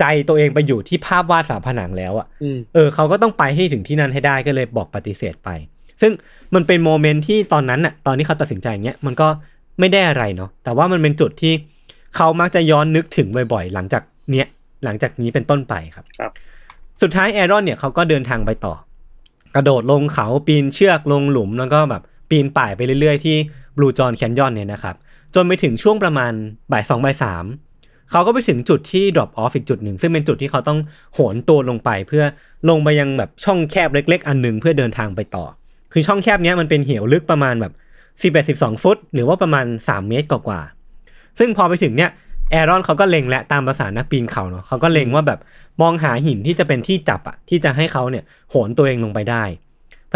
ใจตัวเองไปอยู่ที่ภาพวาดฝาผนังแล้วอะอืมเออเขาก็ต้องไปให้ถึงที่นั่นให้ได้ก็เลยบอกปฏิเสธไป ซึ่งมันเป็นโมเมนต์ที่ตอนนั้นน่ะตอนที่เขาตัดสินใจอย่างเงี้ยมันก็ไม่ได้อะไรเนาะแต่ว่ามันเป็นจุดที่เขามักจะย้อนนึกถึงบ่อยๆ หลังจากเนี้ยหลังจากนี้เป็นต้นไปครับครับ สุดท้ายแอรอนเนี่ยเขาก็เดินทางไปต่อกระโดดลงเขาปีนเชือกลงหลุมแล้วก็แบบ ปีนป่ายไปเรื่อยๆ ที่บลูจอนแคนยอนเนี่ยนะครับ จนไปถึงช่วงประมาณบ่ายสองบ่ายสามเขาก็ไปถึงจุดที่ drop off อีกจุดหนึ่ง ซึ่งเป็นจุดที่เขาต้องโหนตัวลงไป เพื่อลงไปยังแบบช่องแคบเล็ก ๆ อันหนึ่งเพื่อเดินทางไปต่อ คือช่องแคบนี้มันเป็นเหวลึกประมาณแบบ 11 12 ฟุต หรือว่าประมาณ 3 เมตรกว่าๆซึ่งพอไปถึงเนี่ยแอรอนเขาก็เล็งและตามภาษานักปีนเขาเนาะเขาก็เล็งว่าแบบมองหาหินที่จะเป็นที่จับอะที่จะให้เขาเนี่ยโหนตัวเองลงไปได้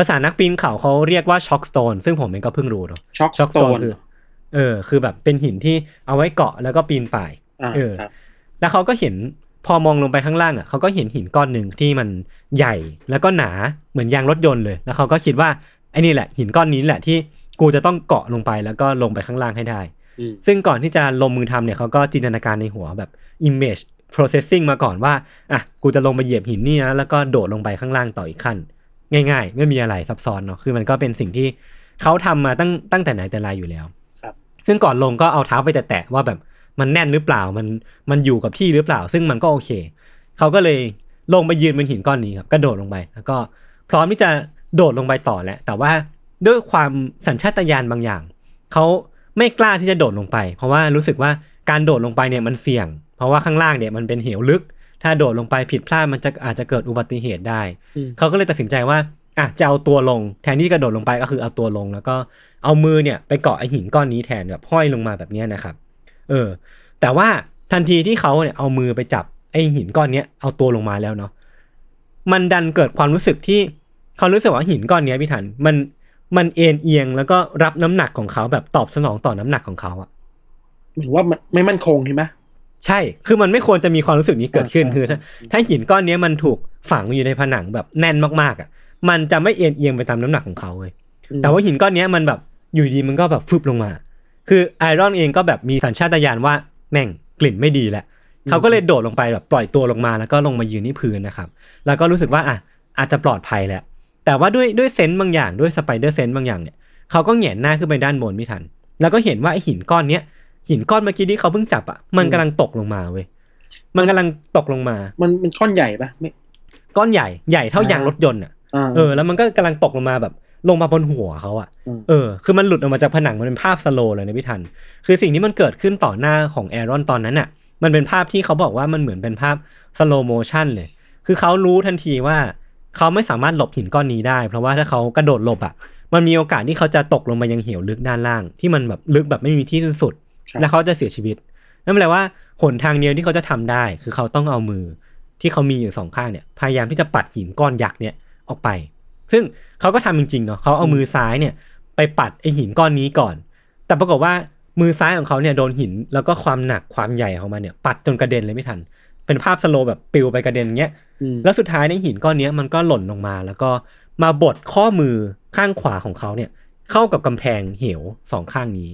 ภาษานักปีนเขาเขาเรียกว่า chockstone ซึ่งผมเองก็เพิ่งรู้เนาะ chock chockstone คือเออ คือแบบเป็นหินที่เอาไว้เกาะแล้วก็ปีนป่ายอ่าเออครับแล้วเขาก็เห็นพอมองลงไปข้างล่างอะเขาก็เห็นหินก้อนหนึ่งที่มันใหญ่แล้วก็หนาเหมือนยางรถยนต์เลย แล้วเขาก็คิดว่าไอ้นี่แหละ หินก้อนนี้แหละที่กูจะต้องเกาะลงไปแล้วก็ลงไปข้างล่างให้ได้อืมซึ่งก่อนที่จะลงมือทำเนี่ยเขาก็จินตนาการในหัวแบบ image processing มาก่อนว่าอะกูจะลงไปเหยียบหินนี่นะแล้วก็โดดลงไปข้างล่างต่ออีกขั้น ง่าย ๆ ไม่มีอะไรซับซ้อนเนาะคือมันก็เป็นสิ่งที่เขาทำมาตั้งตั้งแต่ไหนแต่ไรอยู่แล้วครับ ซึ่งก่อนลงก็เอาเท้าไปแตะๆว่าแบบมันแน่นหรือเปล่ามันมันอยู่กับที่หรือเปล่า ซึ่งมันก็โอเคเขาก็เลยลงไปยืนบนหินก้อนนี้ครับกระโดดลงไป แล้วก็พร้อมที่จะโดดลงไปต่อแหละ แต่ว่าด้วยความสัญชาตญาณบางอย่างเขาไม่กล้าที่จะโดดลงไป เพราะว่ารู้สึกว่าการโดดลงไปเนี่ยมันเสี่ยง เพราะว่าข้างล่างเนี่ยมันเป็นเหวลึก ถ้าโดดลงไปผิดพลาดมันจะอาจจะเกิดอุบัติเหตุได้อืมเขาก็เลยตัดสินใจว่าอะจะเอาตัวลง แทนที่จะกระโดดลงไปก็คือเอาตัวลง แล้วก็เอามือเนี่ยไปเกาะไอหินก้อนนี้แทนแบบห้อยลงมาแบบเนี้ยนะครับ เออ แต่ว่าทันทีที่เขาเนี่ยเอามือไปจับไอหินก้อนเนี้ยเอาตัวลงมาแล้วเนาะมันดันเกิดความรู้สึกที่เขารู้สึกว่าหินก้อนเนี้ยพี่ถันมันมันเอ็นเอียงแล้วก็รับน้ำหนักของเขาแบบตอบสนองต่อน้ำหนักของเขาอะเหมือนว่ามันไม่มั่นคงใช่ไหม ใช่ คือมันไม่ควรจะมีความรู้สึกนี้เกิดขึ้นอ่าคือถ้าถ้าหินก้อนเนี้ยมันถูกฝังอยู่ในผนังแบบแน่นมากๆอะ มันจะไม่เอ็นเอียงไปตามน้ำหนักของเขาเลยแต่ว่าหินก้อนเนี้ยมันแบบอยู่ดีมันก็แบบฟึบลงมา คือแอรอนเองก็แบบมีสัญชาตญาณว่าแม่งกลิ่นไม่ดีแหละ เขาก็เลยโดดลงไปแบบปล่อยตัวลงมาแล้วก็ลงมายืนที่พื้นนะครับ แล้วก็รู้สึกว่าอะอาจจะปลอดภัยแหละ แต่ว่าด้วยด้วย sense บางอย่างด้วย spider sense บางอย่างเนี่ย เขาก็แหงนหน้าขึ้นไปด้านบนพี่ทัน แล้วก็เห็นว่าไอหินก้อนเนี้ย หินก้อนเมื่อกี้ที่เขาเพิ่งจับอะมันกำลังตกลงมาเว้ยมันกำลังตกลงมา มันมันก้อนใหญ่ปะไม่ก้อนใหญ่ใหญ่เท่ายางรถยนต์อะอ่าเออ แล้วมันก็กำลังตกลงมาแบบ ลงมาบนหัวเขาอะอืมเออ คือมันหลุดออกมาจากผนังมันเป็นภาพ slow เลยนะพี่ทัน คือสิ่งที่มันเกิดขึ้นต่อหน้าของแอรอนตอนนั้นอะมันเป็นภาพที่เขาบอกว่ามันเหมือนเป็นภาพ slow motion เลย คือเขารู้ทันทีว่าเขาไม่สามารถหลบหินก้อนนี้ได้ เพราะว่าถ้าเขากระโดดหลบอะมันมีโอกาสที่เขาจะตกลงมายังเหวลึกด้านล่าง ที่มันแบบลึกแบบไม่มีที่สิ้นสุดครับ และเขาจะเสียชีวิตนั่นแปลว่าหนทางเดียวที่เขาจะทำได้ คือเขาต้องเอามือที่เขามีอยู่สองข้างเนี่ยพยายามที่จะปัดหินก้อนยักษ์เนี่ยออกไป ซึ่งเขาก็ทำจริงๆเนาะเขาเอามือซ้ายเนี่ย ไปปัดไอหินก้อนนี้ก่อน แต่ปรากฏว่ามือซ้ายของเขาเนี่ยโดนหินแล้วก็ความหนักความใหญ่ของมันเนี่ย ปัดจนกระเด็นเลยไม่ทัน เป็นภาพสโลว์แบบปลิวไปกระเด็นเงี้ยอืมแล้วสุดท้ายในหินก้อนเนี้ยมันก็หล่นลงมา แล้วก็มาบดข้อมือข้างขวาของเขาเนี่ย เข้ากับกำแพงเหวสองข้างนี้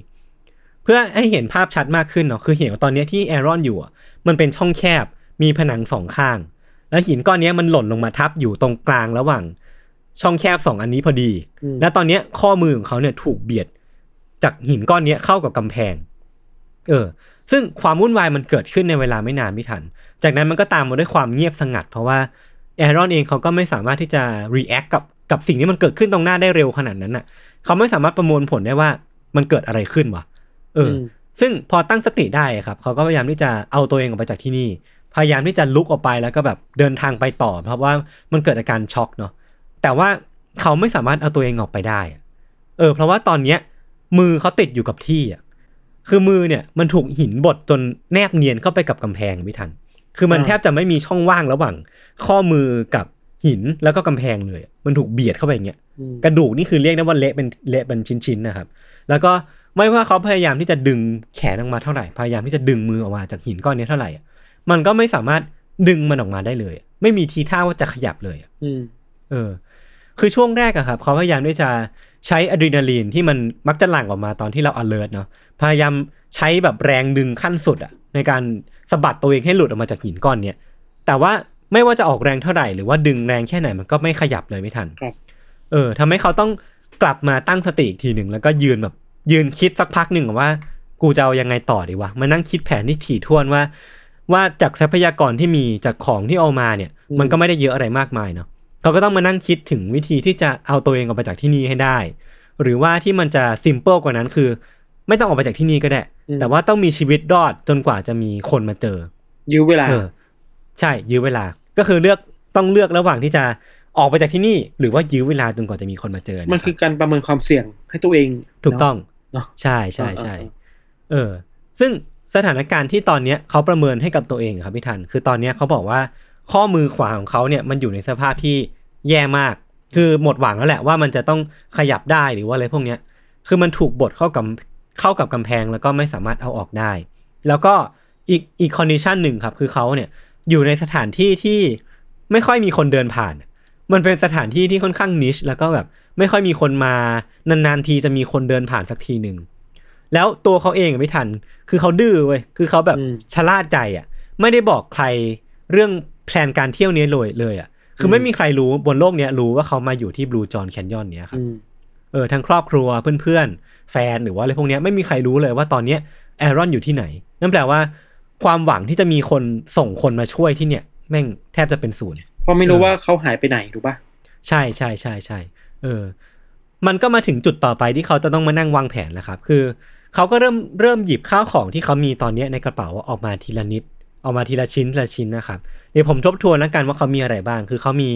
เพื่อให้เห็นภาพชัดมากขึ้นเนาะคือเหวตอนเนี้ยที่แอรอนอยู่อะมันเป็นช่องแคบมีผนังสองข้าง แล้วหินก้อนเนี้ยมันหล่นลงมาทับอยู่ตรงกลางระหว่าง ช่องแคบสองอันนี้พอดีอืมและตอนเนี้ยข้อมือของเขาเนี่ยถูกเบียด จากหินก้อนเนี้ยเข้ากับกำแพง เออ ซึ่งความวุ่นวายมันเกิดขึ้นในเวลาไม่นานไม่ทัน จากนั้นมันก็ตามมาด้วยความเงียบสงัด เพราะว่าแอรอนเองเขาก็ไม่สามารถที่จะ react กับกับสิ่งที่มันเกิดขึ้นตรงหน้าได้เร็วขนาดนั้นน่ะ เขาไม่สามารถประมวลผลได้ว่ามันเกิดอะไรขึ้นวะ เอออมซึ่งพอตั้งสติได้อะครับเขาก็พยายามที่จะเอาตัวเองออกไปจากที่นี่ พยายามที่จะลุกออกไปแล้วก็แบบเดินทางไปต่อ เพราะว่ามันเกิดอาการช็อกเนาะแต่ว่าเขาไม่สามารถเอาตัวเองออกไปได้อะเออ เพราะว่าตอนเนี้ย มือเขาติดอยู่กับที่อะคือมือเนี่ยมันถูกหินบดจนแนบเนียนเข้าไปกับกำแพงไม่ทัน คือมันอ่าแทบจะไม่มีช่องว่างระหว่าง ข้อมือกับหินแล้วก็กำแพงเลยอะมันถูกเบียดเข้าไปอย่างเงี้ยอืมกระดูกนี่คือเรียกได้ว่าเละเป็นเละเป็นชิ้นๆนะครับ แล้วก็ ไม่ว่าเขาพยายามที่จะดึงแขนออกมาเท่าไหร่ พยายามที่จะดึงมือออกมาจากหินก้อนนี้เท่าไหร่อะมันก็ไม่สามารถดึงมันออกมาได้เลยอะไม่มีทีท่าว่าจะขยับเลยอะอืมเออ คือช่วงแรกอะครับ เขาพยายามที่จะใช้อะดรีนาลีนที่มันมักจะหลั่งออกมาตอนที่เรา alert เนาะ พยายามใช้แบบแรงดึงขั้นสุดอะในการสะบัดตัวเองให้หลุดออกมาจากหินก้อนเนี้ย แต่ว่าไม่ว่าจะออกแรงเท่าไหร่หรือว่าดึงแรงแค่ไหนมันก็ไม่ขยับเลยไม่ทันครับเออทำให้เขาต้องกลับมาตั้งสติอีกทีหนึ่งแล้วก็ยืนแบบ ยืนคิดสักพักหนึ่งว่า กูจะเอายังไงต่อดีวะมานั่งคิดแผนที่ถี่ถ้วนว่า ว่าจากทรัพยากรที่มีจากของที่เอามาเนี่ยอืมมันก็ไม่ได้เยอะอะไรมากมายเนาะเขาก็ต้องมานั่งคิดถึงวิธีที่จะเอาตัวเองออกไปจากที่นี่ให้ได้ หรือว่าที่มันจะซิมเ l ิลกว่านั้นคือ ไม่ต้องออกไปจากที่นี่ก็ได้ แต่ว่าต้องมีชีวิตรอดจนกว่าจะมีคนมาเจอ ยื้อเวลาเออใช่ยื้อเวลาก็คือเลือกต้องเลือกระหว่างที่จะออกไปจากที่นี่ หรือว่ายื้อเวลาจนกว่าจะมีคนมาเจอนะมันรับคือการประเมินความเสี่ยงให้ตัวเอง ถูกต้อง เนาะใช่ใช่เออใช่เออเออ ซึ่งสถานการณ์ที่ตอนเนี้ยเขาประเมินให้กับตัวเองครับพี่ทัน คือตอนเนี้ยเขาบอกว่าข้อมือขวาของเขาเนี่ยมันอยู่ในสภาพที่แย่มาก คือหมดหวังแล้วแหละว่ามันจะต้องขยับได้หรือว่าอะไรพวกเนี้ย คือมันถูกบดเข้ากับเข้ากับกำแพงแล้วก็ไม่สามารถเอาออกได้ แล้วก็อีกอีกคอนดิชันหนึ่งครับ คือเขาเนี่ยอยู่ในสถานที่ที่ไม่ค่อยมีคนเดินผ่าน มันเป็นสถานที่ที่ค่อนข้างนิชแล้วก็แบบ ไม่ค่อยมีคนมานานๆทีจะมีคนเดินผ่านสักทีหนึ่งแล้วตัวเขาเองอะไม่ทัน คือเขาดื้อเว้ยคือเขาแบบอืมชะล่าใจอะ ไม่ได้บอกใครเรื่องแพลนการเที่ยวนี้เลยเลยอะ คือไม่มีใครรู้บนโลกเนี้ยรู้ว่าเขามาอยู่ที่บลูจอนแคนยอนเนี้ยครับอืมเออทั้งครอบครัวเพื่อนๆ แฟนหรือว่าอะไรพวกเนี้ยไม่มีใครรู้เลยว่าตอนเนี้ยแอรอนอยู่ที่ไหน นั่นแปลว่า ความหวังที่จะมีคนส่งคนมาช่วยที่เนี่ย แม่งแทบจะเป็นศูนย์เพราะไม่รู้เออว่าเขาหายไปไหนถูกปะใช่ใช่ใช่ใช่ เออ มันก็มาถึงจุดต่อไปที่เขาจะต้องมานั่งวางแผนแล้วครับ คือเขาก็เริ่มเริ่มหยิบข้าวของที่เขามีตอนเนี้ยในกระเป๋าออกมาทีละนิด ออกมาทีละชิ้นทีละชิ้นนะครับ เดี๋ยวผมทบทวนแล้วกันว่าเขามีอะไรบ้าง คือเขามี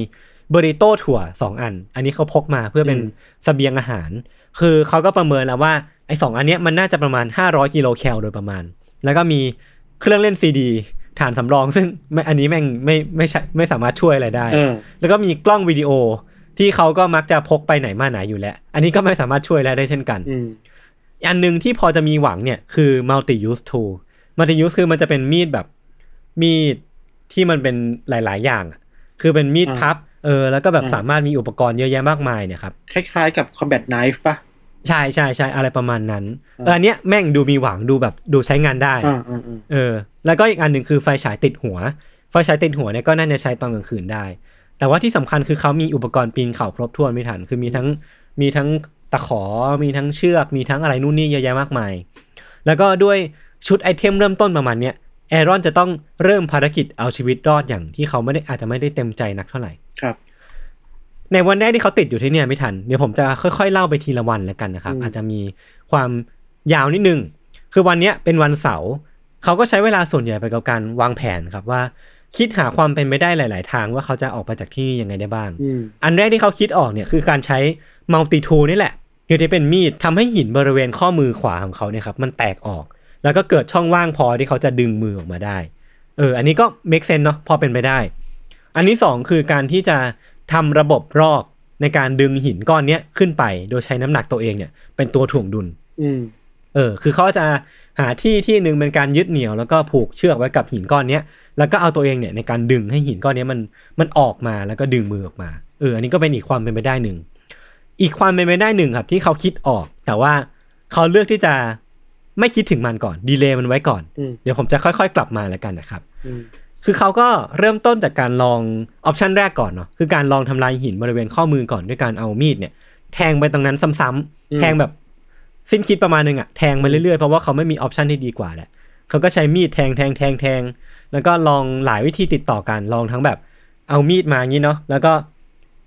เบอริโต้ถั่วสองอัน อันนี้เขาพกมาเพื่อเป็นเสบียงอาหาร คือเขาก็ประเมินแล้วว่าไอ้สองอันเนี้ยมันน่าจะประมาณ 500กิโลแคลโดยประมาณ แล้วก็มีเครื่องเล่นซีดีฐานสำรอง ซึ่งไม่อันนี้แม่งไม่ไม่ใช่ไม่สามารถช่วยอะไรได้เออแล้วก็มีกล้องวิดีโอ ที่เขาก็มักจะพกไปไหนมาไหนอยู่แล้ว อันนี้ก็ไม่สามารถช่วยอะไรได้เช่นกันอืมอันหนึ่งที่พอจะมีหวังเนี่ยคือ multi use tool multi use คือมันจะเป็นมีดแบบมีดที่มันเป็นหลาย ๆ อย่างอะคือเป็นมีดอ่าพับ เออ แล้วก็แบบอ่าสามารถมีอุปกรณ์เยอะแยะมากมายเนี่ยครับ คล้าย ๆ กับ combat knife ปะใช่ใช่ใช่อะไรประมาณนั้นอ่าเอออันเนี้ยแม่งดูมีหวังดูแบบดูใช้งานได้อ่าอ่าอ่าเออ แล้วก็อีกอันหนึ่งคือไฟฉายติดหัว ไฟฉายติดหัวเนี่ยก็น่าจะใช้ตอนกลางคืนได้ แต่ว่าที่สำคัญคือเขามีอุปกรณ์ปีนเขาครบถ้วนพี่ทัน คือมีทั้งมีทั้งตะขอ มีทั้งเชือก มีทั้งอะไรนู่นนี่เยอะแยะมากมาย แล้วก็ด้วยชุด item เริ่มต้นประมาณเนี้ยแอรอนจะต้องเริ่มภารกิจเอาชีวิตรอดอย่างที่เขาไม่ได้อาจจะไม่ได้เต็มใจนักเท่าไหร่ ครับ ในวันแรกที่เขาติดอยู่ที่เนี่ยไม่ทัน เดี๋ยวผมจะค่อยๆเล่าไปทีละวันแล้วกันนะครับอืมอาจจะมีความยาวนิดนึง คือวันเนี้ยเป็นวันเสาร์เขาก็ใช้เวลาส่วนใหญ่ไปกับการวางแผนครับว่า คิดหาความเป็นไปได้หลาย ๆ ทางว่าเขาจะออกไปจากที่นี่ยังไงได้บ้างอืมอันแรกที่เขาคิดออกเนี่ยคือการใช้มัลติทูนี่แหละ คือที่เป็นมีดทำให้หินบริเวณข้อมือขวาของเขาเนี่ยครับมันแตกออก แล้วก็เกิดช่องว่างพอที่เขาจะดึงมือออกมาได้ เออ อันนี้ก็ make sense เนาะพอเป็นไปได้ อันที่สองคือการที่จะทำระบบรอกในการดึงหินก้อนเนี้ยขึ้นไป โดยใช้น้ำหนักตัวเองเนี่ยเป็นตัวถ่วงดุลอืม เออคือเขาจะหาที่ที่หนึ่งเป็นการยึดเหนี่ยวแล้วก็ผูกเชือกไว้กับหินก้อนเนี้ยแล้วก็เอาตัวเองเนี่ยในการดึงให้หินก้อนเนี้ยมันมันออกมาแล้วก็ดึงมือออกมาเอออันนี้ก็เป็นอีกความเป็นไปได้หนึ่งอีกความเป็นไปได้หนึ่งครับที่เขาคิดออก แต่ว่าเขาเลือกที่จะไม่คิดถึงมันก่อน delay มันไว้ก่อนอืมเดี๋ยวผมจะค่อยๆ กลับมาแล้วกันนะครับอืมคือเขาก็เริ่มต้นจากการลอง option แรกก่อนเนาะคือการลองทำลายหินบริเวณข้อมือก่อนด้วยการเอามีดเนี่ย แทงไปตรงนั้นซ้ำๆแทงแบบ สิ้นคิดประมาณนึงอะแทงมาเรื่อยๆ เพราะว่าเขาไม่มี option ที่ดีกว่าแหละเขาก็ใช้มีดแทงแทงแทงแทงแล้วก็ลองหลายวิธีติดต่อกันลองทั้งแบบ เอามีดมางี้เนาะแล้วก็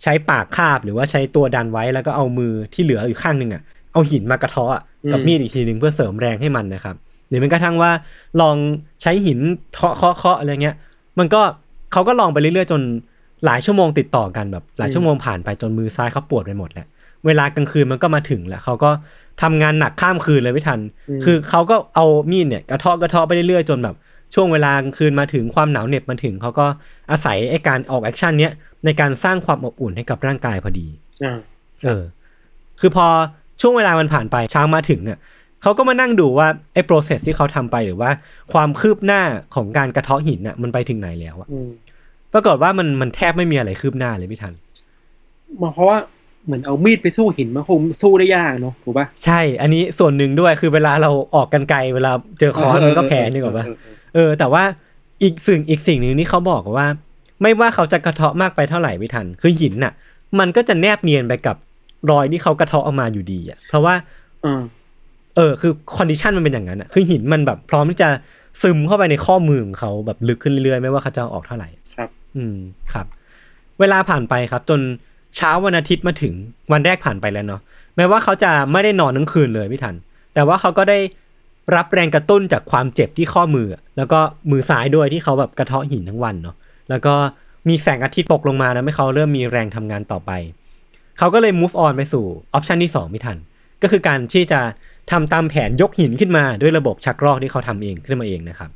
ใช้ปากคาบหรือว่าใช้ตัวดันไว้แล้วก็เอามือที่เหลืออยู่ข้างหนึ่งอะเอาหินมากระเทาะกับมีดอีกทีหนึ่งเพื่อเสริมแรงให้มันนะครับหรือแม้กระทั่งว่าลองใช้หินเคาะเคาะเคาะอะไรเงี้ย มันก็เขาก็ลองไปเรื่อยๆจนหลายชั่วโมงติดต่อกันแบบหลายชั่วโมงผ่านไปจนมือซ้ายเขาปวดไปหมดแล้วเวลากลางคืนมันก็มาถึงแล้วเขาก็ ทำงานหนักข้ามคืนเลยพี่ทัน คือเขาก็เอามีดเนี่ยกระเทาะกระเทาะไปเรื่อยๆจนแบบช่วงเวลากลางคืนมาถึงความหนาวเหน็บมาถึงเขาก็อาศัยไอ้การออก action เนี้ยในการสร้างความอบอุ่นให้กับร่างกายพอดีอ่าเออ คือพอช่วงเวลามันผ่านไปเช้ามาถึงอะเขาก็มานั่งดูว่าไอ้ process ที่เขาทำไปหรือว่า ความคืบหน้าของการกระเทาะหินน่ะมันไปถึงไหนแล้วอะอืมปรากฏว่ามันมันแทบไม่มีอะไรคืบหน้าเลยพี่ทันมาเพราะว่า เหมือนเอามีดไปสู้หินมันคงสู้ได้ยากเนาะถูกปะใช่ อันนี้ส่วนหนึ่งด้วยคือเวลาเราออกกันไกลเวลาเจอค้อนมันก็แพ้นี่กว่าปะเออเออเออ แต่ว่าอีกสิ่งอีกสิ่งหนึ่งที่เขาบอกว่า ไม่ว่าเขาจะกระเทาะมากไปเท่าไหร่พี่ทัน คือหินน่ะ มันก็จะแนบเนียนไปกับรอยที่เขากระเทาะออกมาอยู่ดีอะ เพราะว่าเออเออ คือ condition มันเป็นอย่างนั้นอะ คือหินมันแบบพร้อมที่จะซึมเข้าไปในข้อมือของเขาแบบลึกขึ้นเรื่อยๆ ไม่ว่าเขาจะเอาออกเท่าไหร่ ครับ อืม ครับ เวลาผ่านไปครับจน เช้าวันอาทิตย์มาถึงวันแรกผ่านไปแล้วเนาะแม้ว่าเขาจะไม่ได้นอนทั้งคืนเลยพี่ทัน แต่ว่าเขาก็ได้รับแรงกระตุ้นจากความเจ็บที่ข้อมือ แล้วก็มือซ้ายด้วยที่เขาแบบกระเทาะหินทั้งวันเนาะแล้วก็มีแสงอาทิตย์ตกลงมานะให้เขาเริ่มมีแรงทำงานต่อไป เขาก็เลย move on ไปสู่ option ที่2พี่ทัน ก็คือการที่จะทำตามแผนยกหินขึ้นมาด้วยระบบชักรอกที่เขาทำเองขึ้นมาเองนะครับ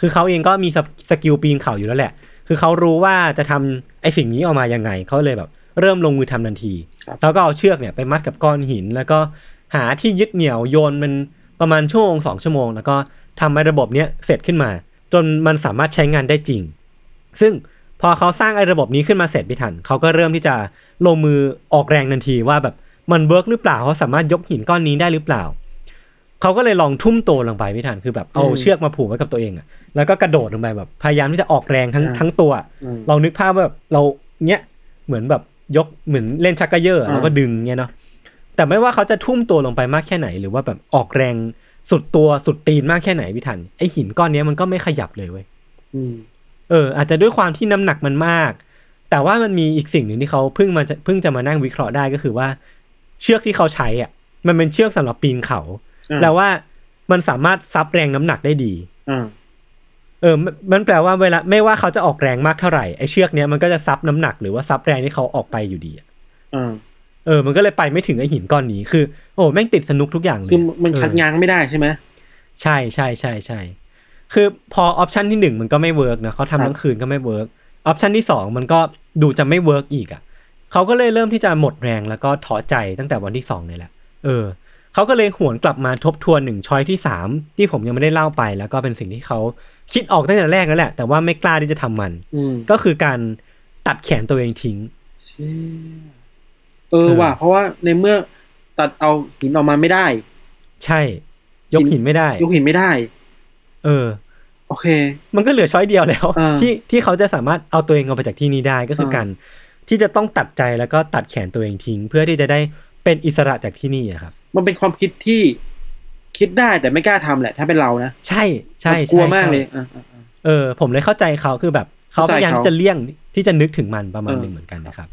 คือเขาเองก็มี skill ปีนเขาอยู่แล้วแหละ คือเขารู้ว่าจะทำไอสิ่งนี้ออกมายังไง เขาเลยแบบ เริ่มลงมือทำทันทีครับแล้วก็เอาเชือกเนี่ยไปมัดกับก้อนหิน แล้วก็หาที่ยึดเหนี่ยวโยนมันประมาณชั่วโมงสองชั่วโมง แล้วก็ทำให้ระบบเนี้ยเสร็จขึ้นมา จนมันสามารถใช้งานได้จริง ซึ่งพอเขาสร้างไอ้ระบบนี้ขึ้นมาเสร็จพี่ทันเขาก็เริ่มที่จะลงมือออกแรงทันทีว่าแบบมันเวิร์กหรือเปล่าเขาสามารถยกหินก้อนนี้ได้หรือเปล่าเขาก็เลยลองทุ่มตัวลงไปพี่ทันคือแบบเอาอืมเชือกมาผูกไว้กับตัวเองอะแล้วก็กระโดดลงไปแบบพยายามที่จะออกแรงทั้งอ่าทั้งตัวอืมลองนึกภาพว่าแบบเราเนี้ยเหมือนแบบ ยกเหมือนเล่นชักกระเยอะอ่าแล้วก็ดึงเงี้ยเนาะแต่ไม่ว่าเขาจะทุ่มตัวลงไปมากแค่ไหน หรือว่าแบบออกแรงสุดตัวสุดตีนมากแค่ไหนพี่ทันไอหินก้อนเนี้ยมันก็ไม่ขยับเลยเว้ยอืมเออ อาจจะด้วยความที่น้ำหนักมันมาก แต่ว่ามันมีอีกสิ่งหนึ่งที่เขาเพิ่งมาจะเพิ่งจะมานั่งวิเคราะห์ได้ก็คือว่า เชือกที่เขาใช้อะ มันเป็นเชือกสำหรับปีนเขาอ่าแปลว่ามันสามารถซับแรงน้ำหนักได้ดีอ่า เออมันมันแปลว่าเวลาไม่ว่าเขาจะออกแรงมากเท่าไหร่ไอ้เชือกเนี้ยมันก็จะซับน้ำหนักหรือว่าซับแรงที่เขาออกไปอยู่ดีอะอ่าเออ มันก็เลยไปไม่ถึงไอ้หินก้อนนี้ คือ โอ้แม่งติดสนุกทุกอย่างเลย คือมันเออคัดง้างไม่ได้ใช่ไหม ใช่ใช่ใช่ใช่ คือพอ option ที่หนึ่งมันก็ไม่ work นะเขาครับทำทั้งคืนก็ไม่ work option ที่สองมันก็ดูจะไม่ work อีกอะ เขาก็เลยเริ่มที่จะหมดแรงแล้วก็ท้อใจตั้งแต่วันที่สองนี่แหละ เออ เขาก็เลยหวนกลับมาทบทวนถึง choice ที่สามที่ผมยังไม่ได้เล่าไป แล้วก็เป็นสิ่งที่เขาคิดออกตั้งแต่แรกแล้วแหละ แต่ว่าไม่กล้าที่จะทำมันอืมก็คือการตัดแขนตัวเองทิ้งเชี่ยเออว่ะเพราะว่าในเมื่อตัดเอาหินออกมาไม่ได้ ใช่ ยกหินไม่ได้ ยกหินไม่ได้ เออ โอเค มันก็เหลือช้อยเดียวแล้วอ่าที่ที่เขาจะสามารถเอาตัวเองออกไปจากที่นี้ได้ก็คืออาการที่จะต้องตัดใจแล้วก็ตัดแขนตัวเองทิ้ง เพื่อที่จะได้ เป็นอิสระจากที่นี่อะครับ มันเป็นความคิดที่คิดได้แต่ไม่กล้าทำแหละ ถ้าเป็นเรานะ ใช่ใช่มันกลัวใช่มากใช่เลยอ่าอ่าอ่าเออ ผมเลยเข้าใจเขาคือแบบเขาเข้าพใจยายามเขาที่จะเลี่ยงที่จะนึกถึงมันประมาณเออหนึ่งเหมือนกันนะครับ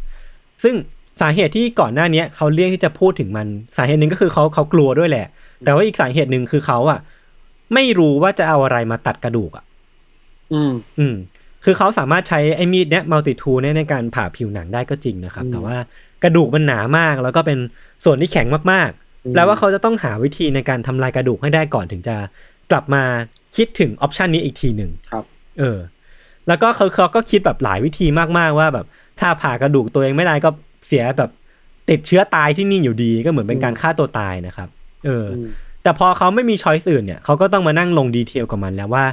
ซึ่งสาเหตุที่ก่อนหน้าเนี้ยเขาเลี่ยงที่จะพูดถึงมันสาเหตุหนึ่งก็คือเขาเขากลัวด้วยแหละ แต่ว่าอีกสาเหตุหนึ่งคือเขาอะไม่รู้ว่าจะเอาอะไรมาตัดกระดูกอะอืม อืม คือเขาสามารถใช้ไอ้มีดเนี้ยมัลติทูเนี่ยในการผ่าผิวหนังได้ก็จริงนะครับอืมแต่ว่า กระดูกมันหนามาก แล้วก็เป็นส่วนที่แข็งมากอืมๆแปลว่าเขาจะต้องหาวิธีในการทำลายกระดูกให้ได้ก่อนถึงจะกลับมาคิดถึงออปชันนี้อีกทีหนึ่งครับ เออ แล้วก็เขาเขาก็คิดแบบหลายวิธีมากๆว่าแบบ ถ้าผ่ากระดูกตัวเองไม่ได้ก็เสียแบบติดเชื้อตายที่นี่อยู่ดีก็เหมือนเป็นการฆ่าตัวตายนะครับ เออออืมแต่พอเขาไม่มีช้อยส์อื่นเนี่ยเขาก็ต้องมานั่งลงดีเทลกับมันแล้วว่า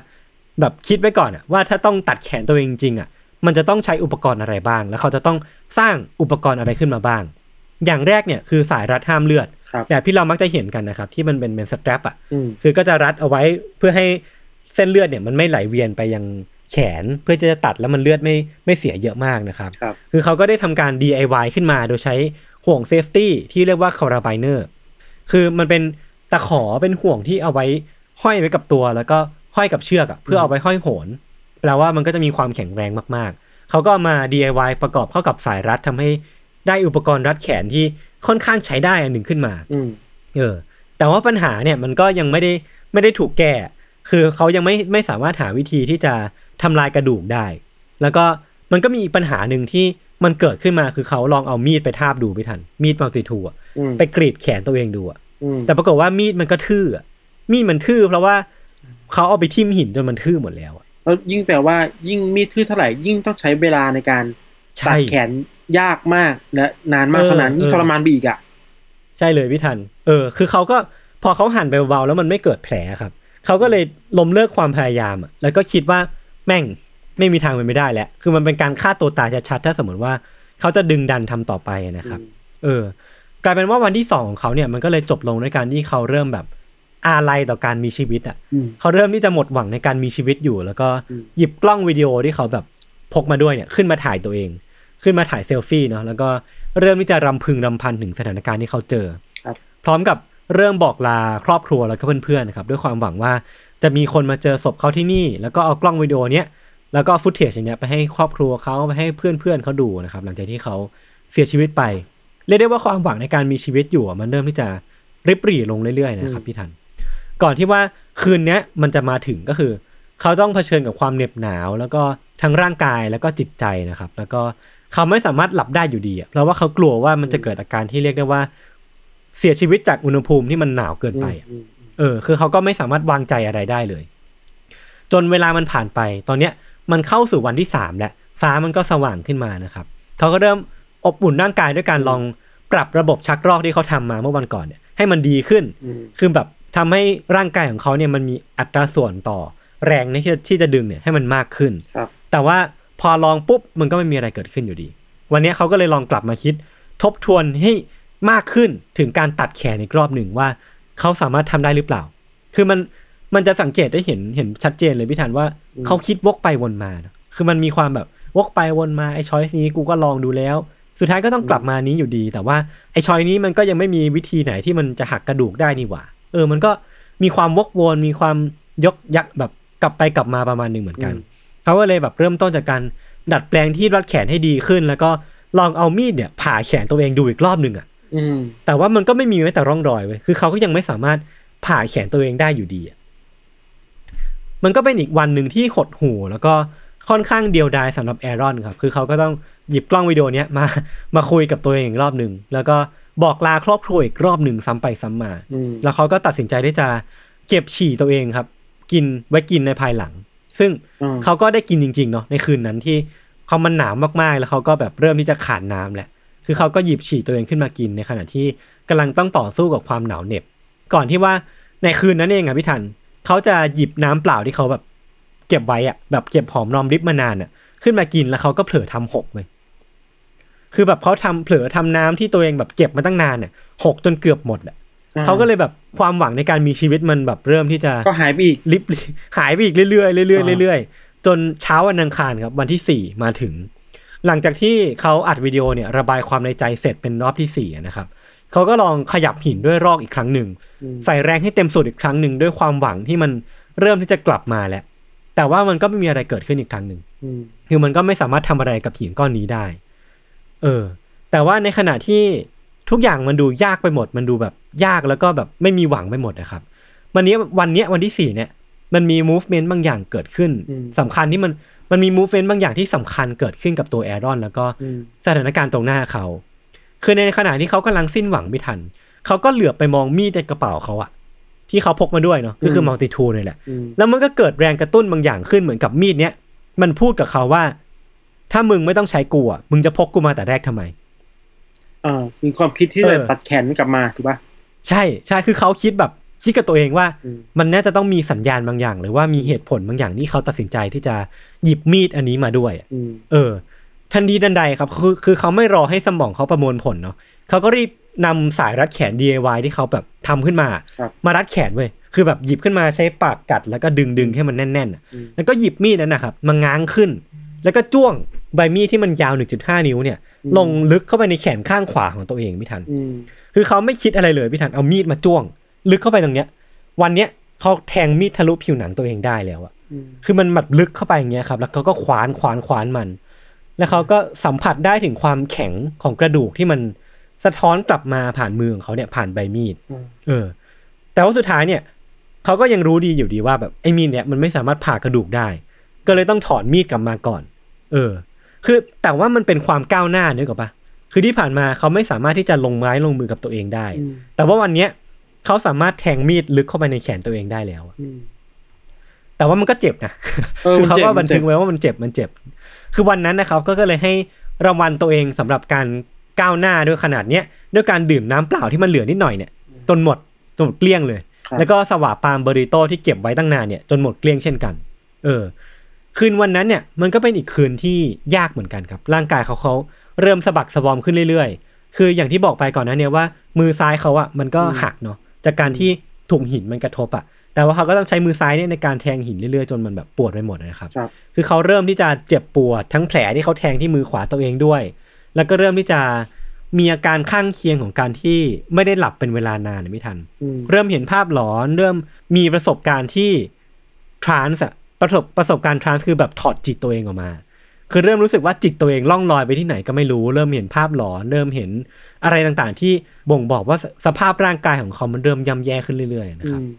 แบบคิดไว้ก่อนอะว่าถ้าต้องตัดแขนตัวเองจริงๆอะ มันจะต้องใช้อุปกรณ์อะไรบ้าง แล้วเขาจะต้องสร้างอุปกรณ์อะไรขึ้นมาบ้าง อย่างแรกเนี่ยคือสายรัดห้ามเลือดครับแบบที่เรามักจะเห็นกันนะครับที่มันเป็นเป็น strap อะอืมคือก็จะรัดเอาไว้เพื่อให้เส้นเลือดเนี่ยมันไม่ไหลเวียนไปยังแขนเพื่อจะตัดแล้วมันเลือดไม่ไม่เสียเยอะมากนะครับครับคือเขาก็ได้ทำการ DIY ขึ้นมาโดยใช้ห่วง safety ที่เรียกว่า carabiner คือมันเป็นตะขอเป็นห่วงที่เอาไว้ห้อยไว้กับตัวแล้วก็หห้อยกับเชือกอะเพื่อเอาไปห้อยโหน แปลว่ามันก็จะมีความแข็งแรงมากๆ เขาก็เอามา DIY ประกอบเข้ากับสายรัดทำให้ได้อุปกรณ์รัดแขนที่ค่อนข้างใช้ได้อันหนึ่งขึ้นมาอืมเออ แต่ว่าปัญหาเนี่ยมันก็ยังไม่ได้ไม่ได้ถูกแก้ คือเขายังไม่ไม่สามารถหาวิธีที่จะทำลายกระดูกได้ แล้วก็มันก็มีอีกปัญหาหนึ่งที่มันเกิดขึ้นมาคือเขาลองเอามีดไปทาบดูไม่ทัน มีดมัลติทูอะอืมไปกรีดแขนตัวเองดูอะอืมแต่ปรากฏว่ามีดมันก็ทื่ออะมีดมันทื่อเพราะว่าเขาเอาไปทิ่มหินจนมันทื่อหมดแล้วอะ แล้วยิ่งแปลว่ายิ่งมีดทื่อเท่าไหร่ยิ่งต้องใช้เวลาในการใช่ตัดแขนยากมากและนานมากเออเท่านั้นยิ่งเออทรมานไปอีกอะใช่เลยพี่ทัน เออ คือเขาก็พอเขาหั่นไปเบาๆแล้วมันไม่เกิดแผลครับ เขาก็เลยล้มเลิกความพยายามอะแล้วก็คิดว่าแม่งไม่มีทางเป็นไม่ได้แล้ว คือมันเป็นการฆ่าตัวตายชัดๆถ้าสมมติว่าเขาจะดึงดันทำต่อไปนะครับ เออ กลายเป็นว่าวันที่สองของเขาเนี่ยมันก็เลยจบลงด้วยการที่เขาเริ่มแบบ อาลัยต่อการมีชีวิตอะอืมเขาเริ่มที่จะหมดหวังในการมีชีวิตอยู่ แล้วก็อืมหยิบกล้องวิดีโอที่เขาแบบพกมาด้วยเนี่ยขึ้นมาถ่ายตัวเอง ขึ้นมาถ่ายเซลฟี่เนาะแล้วก็เริ่มที่จะรำพึงรำพันถึงสถานการณ์ที่เขาเจอครับพร้อมกับเริ่มบอกลาครอบครัวแล้วก็เพื่อนๆนะครับด้วยความหวังว่าจะมีคนมาเจอศพเขาที่นี่ แล้วก็เอากล้องวิดีโอเนี้ยแล้วก็ฟุตเทจอย่างเนี้ยไปให้ครอบครัวเขาไปให้เพื่อนๆเขาดูนะครับ หลังจากที่เขาเสียชีวิตไปเรียกได้ว่าความหวังในการมีชีวิตอยู่อะมันเริ่มที่จะริบหรี่ลงเรื่อยๆนะครับพี่ทัน ก่อนที่ว่าคืนเนี้ยมันจะมาถึงก็คือ เขาต้องเผชิญกับความเหน็บหนาว แล้วก็ทั้งร่างกายแล้วก็จิตใจนะครับ แล้วก็เขาไม่สามารถหลับได้อยู่ดีอะเพราะว่าเขากลัวว่ามันจะเกิดอาการที่เรียกได้ว่า เสียชีวิตจากอุณหภูมิที่มันหนาวเกินไปอะอืมอืมเออ คือเขาก็ไม่สามารถวางใจอะไรได้เลย จนเวลามันผ่านไป ตอนเนี้ยมันเข้าสู่วันที่สามแล้วฟ้ามันก็สว่างขึ้นมานะครับ เขาก็เริ่มอบอุ่นร่างกายด้วยการลองปรับระบบชักรอกที่เขาทำมาเมื่อวันก่อนเนี่ยให้มันดีขึ้นอืมคือแบบ ทำให้ร่างกายของเขาเนี่ยมันมีอัตราส่วนต่อแรงที่จะที่จะดึงเนี่ยให้มันมากขึ้นครับแต่ว่าพอลองปุ๊บมันก็ไม่มีอะไรเกิดขึ้นอยู่ดี วันนี้เขาก็เลยลองกลับมาคิด ทบทวนให้มากขึ้นถึงการตัดแขนอีกรอบหนึ่งว่าเขาสามารถทำได้หรือเปล่า คือมันมันจะสังเกตได้เห็นเห็นชัดเจนเลยพี่ธันว่าเขาคิดวกไปวนมานะคือมันมีความแบบวกไปวนมาไอ้ช้อยนี้กูก็ลองดูแล้ว สุดท้ายก็ต้องกลับมานี้อยู่ดี แต่ว่าไอ้ช้อยนี้มันก็ยังไม่มีวิธีไหนที่มันจะหักกระดูกได้นี่หว่า เออมันก็มีความวกวนมีความยกยักแบบกลับไปกลับมาประมาณหนึ่งเหมือนกันเขาก็เลยแบบเริ่มต้นจากการดัดแปลงที่รัดแขนให้ดีขึ้น แล้วก็ลองเอามีดเนี่ยผ่าแขนตัวเองดูอีกรอบหนึ่งอะอืมแต่ว่ามันก็ไม่มีแม้แต่ร่องรอยเว้ยคือเขาก็ยังไม่สามารถผ่าแขนตัวเองได้อยู่ดีอะมันก็เป็นอีกวันหนึ่งที่หดหู่แล้วก็ ค่อนข้างเดียวดายสำหรับแอรอนครับ คือเขาก็ต้องหยิบกล้องวิดีโอเนี้ยมา มาคุยกับตัวเองอีกรอบหนึ่ง แล้วก็บอกลาครอบครัวอีกรอบหนึ่งซ้ำไปซ้ำมาอืมแล้วเขาก็ตัดสินใจที่จะเก็บฉี่ตัวเองครับ กินไว้กินในภายหลัง ซึ่งอืมเขาก็ได้กินจริงๆเนาะในคืนนั้นที่เขามันหนาวมากๆ แล้วเขาก็แบบเริ่มที่จะขาดน้ำแหละ คือเขาก็หยิบฉี่ตัวเองขึ้นมากินในขณะที่กำลังต้องต่อสู้กับความหนาวเหน็บ ก่อนที่ว่าในคืนนั้นเองอะพี่ทันเขาจะหยิบน้ำเปล่าที่เขาแบบ เก็บไว้อะแบบเก็บหอมรอมริบมานานอะขึ้นมากินแล้วเขาก็เผลอทำหกเลยคือแบบเขาทำเผลอทำน้ำที่ตัวเองแบบเก็บมาตั้งนานเนี่ยหกจนเกือบหมดอะอ่เขาก็เลยแบบความหวังในการมีชีวิตมันแบบเริ่มที่จะก็หายไปอีกลิบหายไปอีกเรื่อยๆเรื่อยๆอ่าเรื่อยๆจนเช้าวันอังคารครับ วันที่สี่มาถึง หลังจากที่เขาอัดวิดีโอเนี่ยระบายความในใจเสร็จเป็นรอบที่สี่อะนะครับเขาก็ลองขยับหินด้วยรอกอีกครั้งหนึ่งใส่แรงให้เต็มสุดอีกครั้งหนึ่งด้วยความหวังที่มันเริ่มที่จะกลับมาแล้ว แต่ว่ามันก็ไม่มีอะไรเกิดขึ้นอีกครั้งหนึ่งอืมคือมันก็ไม่สามารถทำอะไรกับหินก้อนนี้ได้ เออ แต่ว่าในขณะที่ทุกอย่างมันดูยากไปหมด มันดูแบบยากแล้วก็แบบไม่มีหวังไปหมดนะครับ วันนี้วันเนี้ยวันที่สี่เนี่ย มันมี movement บางอย่างเกิดขึ้นสำคัญที่มันมันมี movement บางอย่างที่สำคัญเกิดขึ้นกับตัวแอรอน แล้วก็อืมสถานการณ์ตรงหน้าเขา คือในขณะที่เขากำลังสิ้นหวังไม่ทัน เขาก็เหลือบไปมองมีดในกระเป๋าเขาอะ ที่เขาพกมาด้วยเนาะก็คือมัลติทูนี่แหละอืมแล้วมันก็เกิดแรงกระตุ้นบางอย่างขึ้นเหมือนกับมีดเนี้ยมันพูดกับเขาว่า ถ้ามึงไม่ต้องใช้กูอะมึงจะพกกูมาแต่แรกทำไมอ่ามีความคิดที่เอจะอตัดแขนกลับมาถูกปะใช่ใช่คือเขาคิดแบบคิดกับตัวเองว่าอืมมันน่าจะต้องมีสัญญาณบางอย่าง หรือว่ามีเหตุผลบางอย่างที่เขาตัดสินใจที่จะหยิบมีดอันนี้มาด้วยอะอืมเออ ทันทีทันใดครับ คือคือเขาไม่รอให้สมองเขาประมวลผลเนาะเขาก็รีบ นำสายรัดแขน DIY ที่เขาแบบทำขึ้นมาครับมารัดแขนเว้ยคือแบบหยิบขึ้นมาใช้ปากกัดแล้วก็ดึงดึงให้มันแน่นๆอะอืมแล้วก็หยิบมีดนั้นนะครับมาง้างขึ้น แล้วก็จ้วงใบมีดที่มันยาว 1.5 นิ้วเนี่ย ลงลึกเข้าไปในแขนข้างขวาของตัวเองพี่ทันอืมคือเขาไม่คิดอะไรเลยพี่ทันเอามีดมาจ้วง ลึกเข้าไปตรงเนี้ย วันเนี้ยเขาแทงมีดทะลุผิวหนังตัวเองได้แล้วอะอืมคือมันแบบลึกเข้าไปอย่างเงี้ยครับ แล้วเขาก็ขวานขวานขวานมัน แล้วเขาก็สัมผัสได้ถึงความแข็งของกระดูกที่มัน สะท้อนกลับมาผ่านมือของเขาเนี่ยผ่านใบมีดอืมเออ แต่ว่าสุดท้ายเนี่ยเขาก็ยังรู้ดีอยู่ดีว่าแบบไอ้มีดเนี่ยมันไม่สามารถผ่ากระดูกได้ ก็เลยต้องถอนมีดกลับมาก่อน เออ คือแต่ว่ามันเป็นความก้าวหน้านึกออกปะคือที่ผ่านมาเขาไม่สามารถที่จะลงไม้ลงมือกับตัวเองได้อืมแต่ว่าวันเนี้ยเขาสามารถแทงมีดลึกเข้าไปในแขนตัวเองได้แล้วอะอืมแต่ว่ามันก็เจ็บนะเออคือเขาก็มันเจ็บบันทึกไว้ว่ามันเจ็บมันเจ็บ คือวันนั้นนะครับ ก็ก็เลยให้รางวัลตัวเองสำหรับการ ก้าวหน้าด้วยขนาดเนี้ยด้วยการดื่มน้ำเปล่าที่มันเหลือนิดหน่อยเนี่ยจนหมดจนหมดเกลี้ยงเลยครับแล้วก็สวาปามเบอริโต้ที่เก็บไว้ตั้งนานเนี่ยจนหมดเกลี้ยงเช่นกัน เออ คืนวันนั้นเนี่ยมันก็เป็นอีกคืนที่ยากเหมือนกันครับ ร่างกายเขาเขาเริ่มสะบักสะบอมขึ้นเรื่อยๆ คืออย่างที่บอกไปก่อนหนะเนี่ยว่า มือซ้ายเขาอะมันก็หักเนาะจากการที่ถูกหินมันกระทบอะแต่ว่าเขาก็ต้องใช้มือซ้ายเนี่ยในการแทงหินเรื่อยๆจนมันแบบปวดไปหมดนะครับครับคือเขาเริ่มที่จะเจ็บปวดทั้งแผลที่เขาแทงที่มือขวาตัวเองด้วย แล้วก็เริ่มที่จะมีอาการข้างเคียงของการที่ไม่ได้หลับเป็นเวลานานไม่ทันอืมเริ่มเห็นภาพหลอน เริ่มมีประสบการณ์ที่ทรานส์อะประสบประสบการณ์ทรานส์คือแบบถอดจิตตัวเองออกมา คือเริ่มรู้สึกว่าจิตตัวเองล่องลอยไปที่ไหนก็ไม่รู้ เริ่มเห็นภาพหลอน เริ่มเห็นอะไรต่างๆ ที่บ่งบอกว่าสสภาพร่างกายของเขามันเริ่มย่ำแย่ขึ้นเรื่อยๆนะครับอืม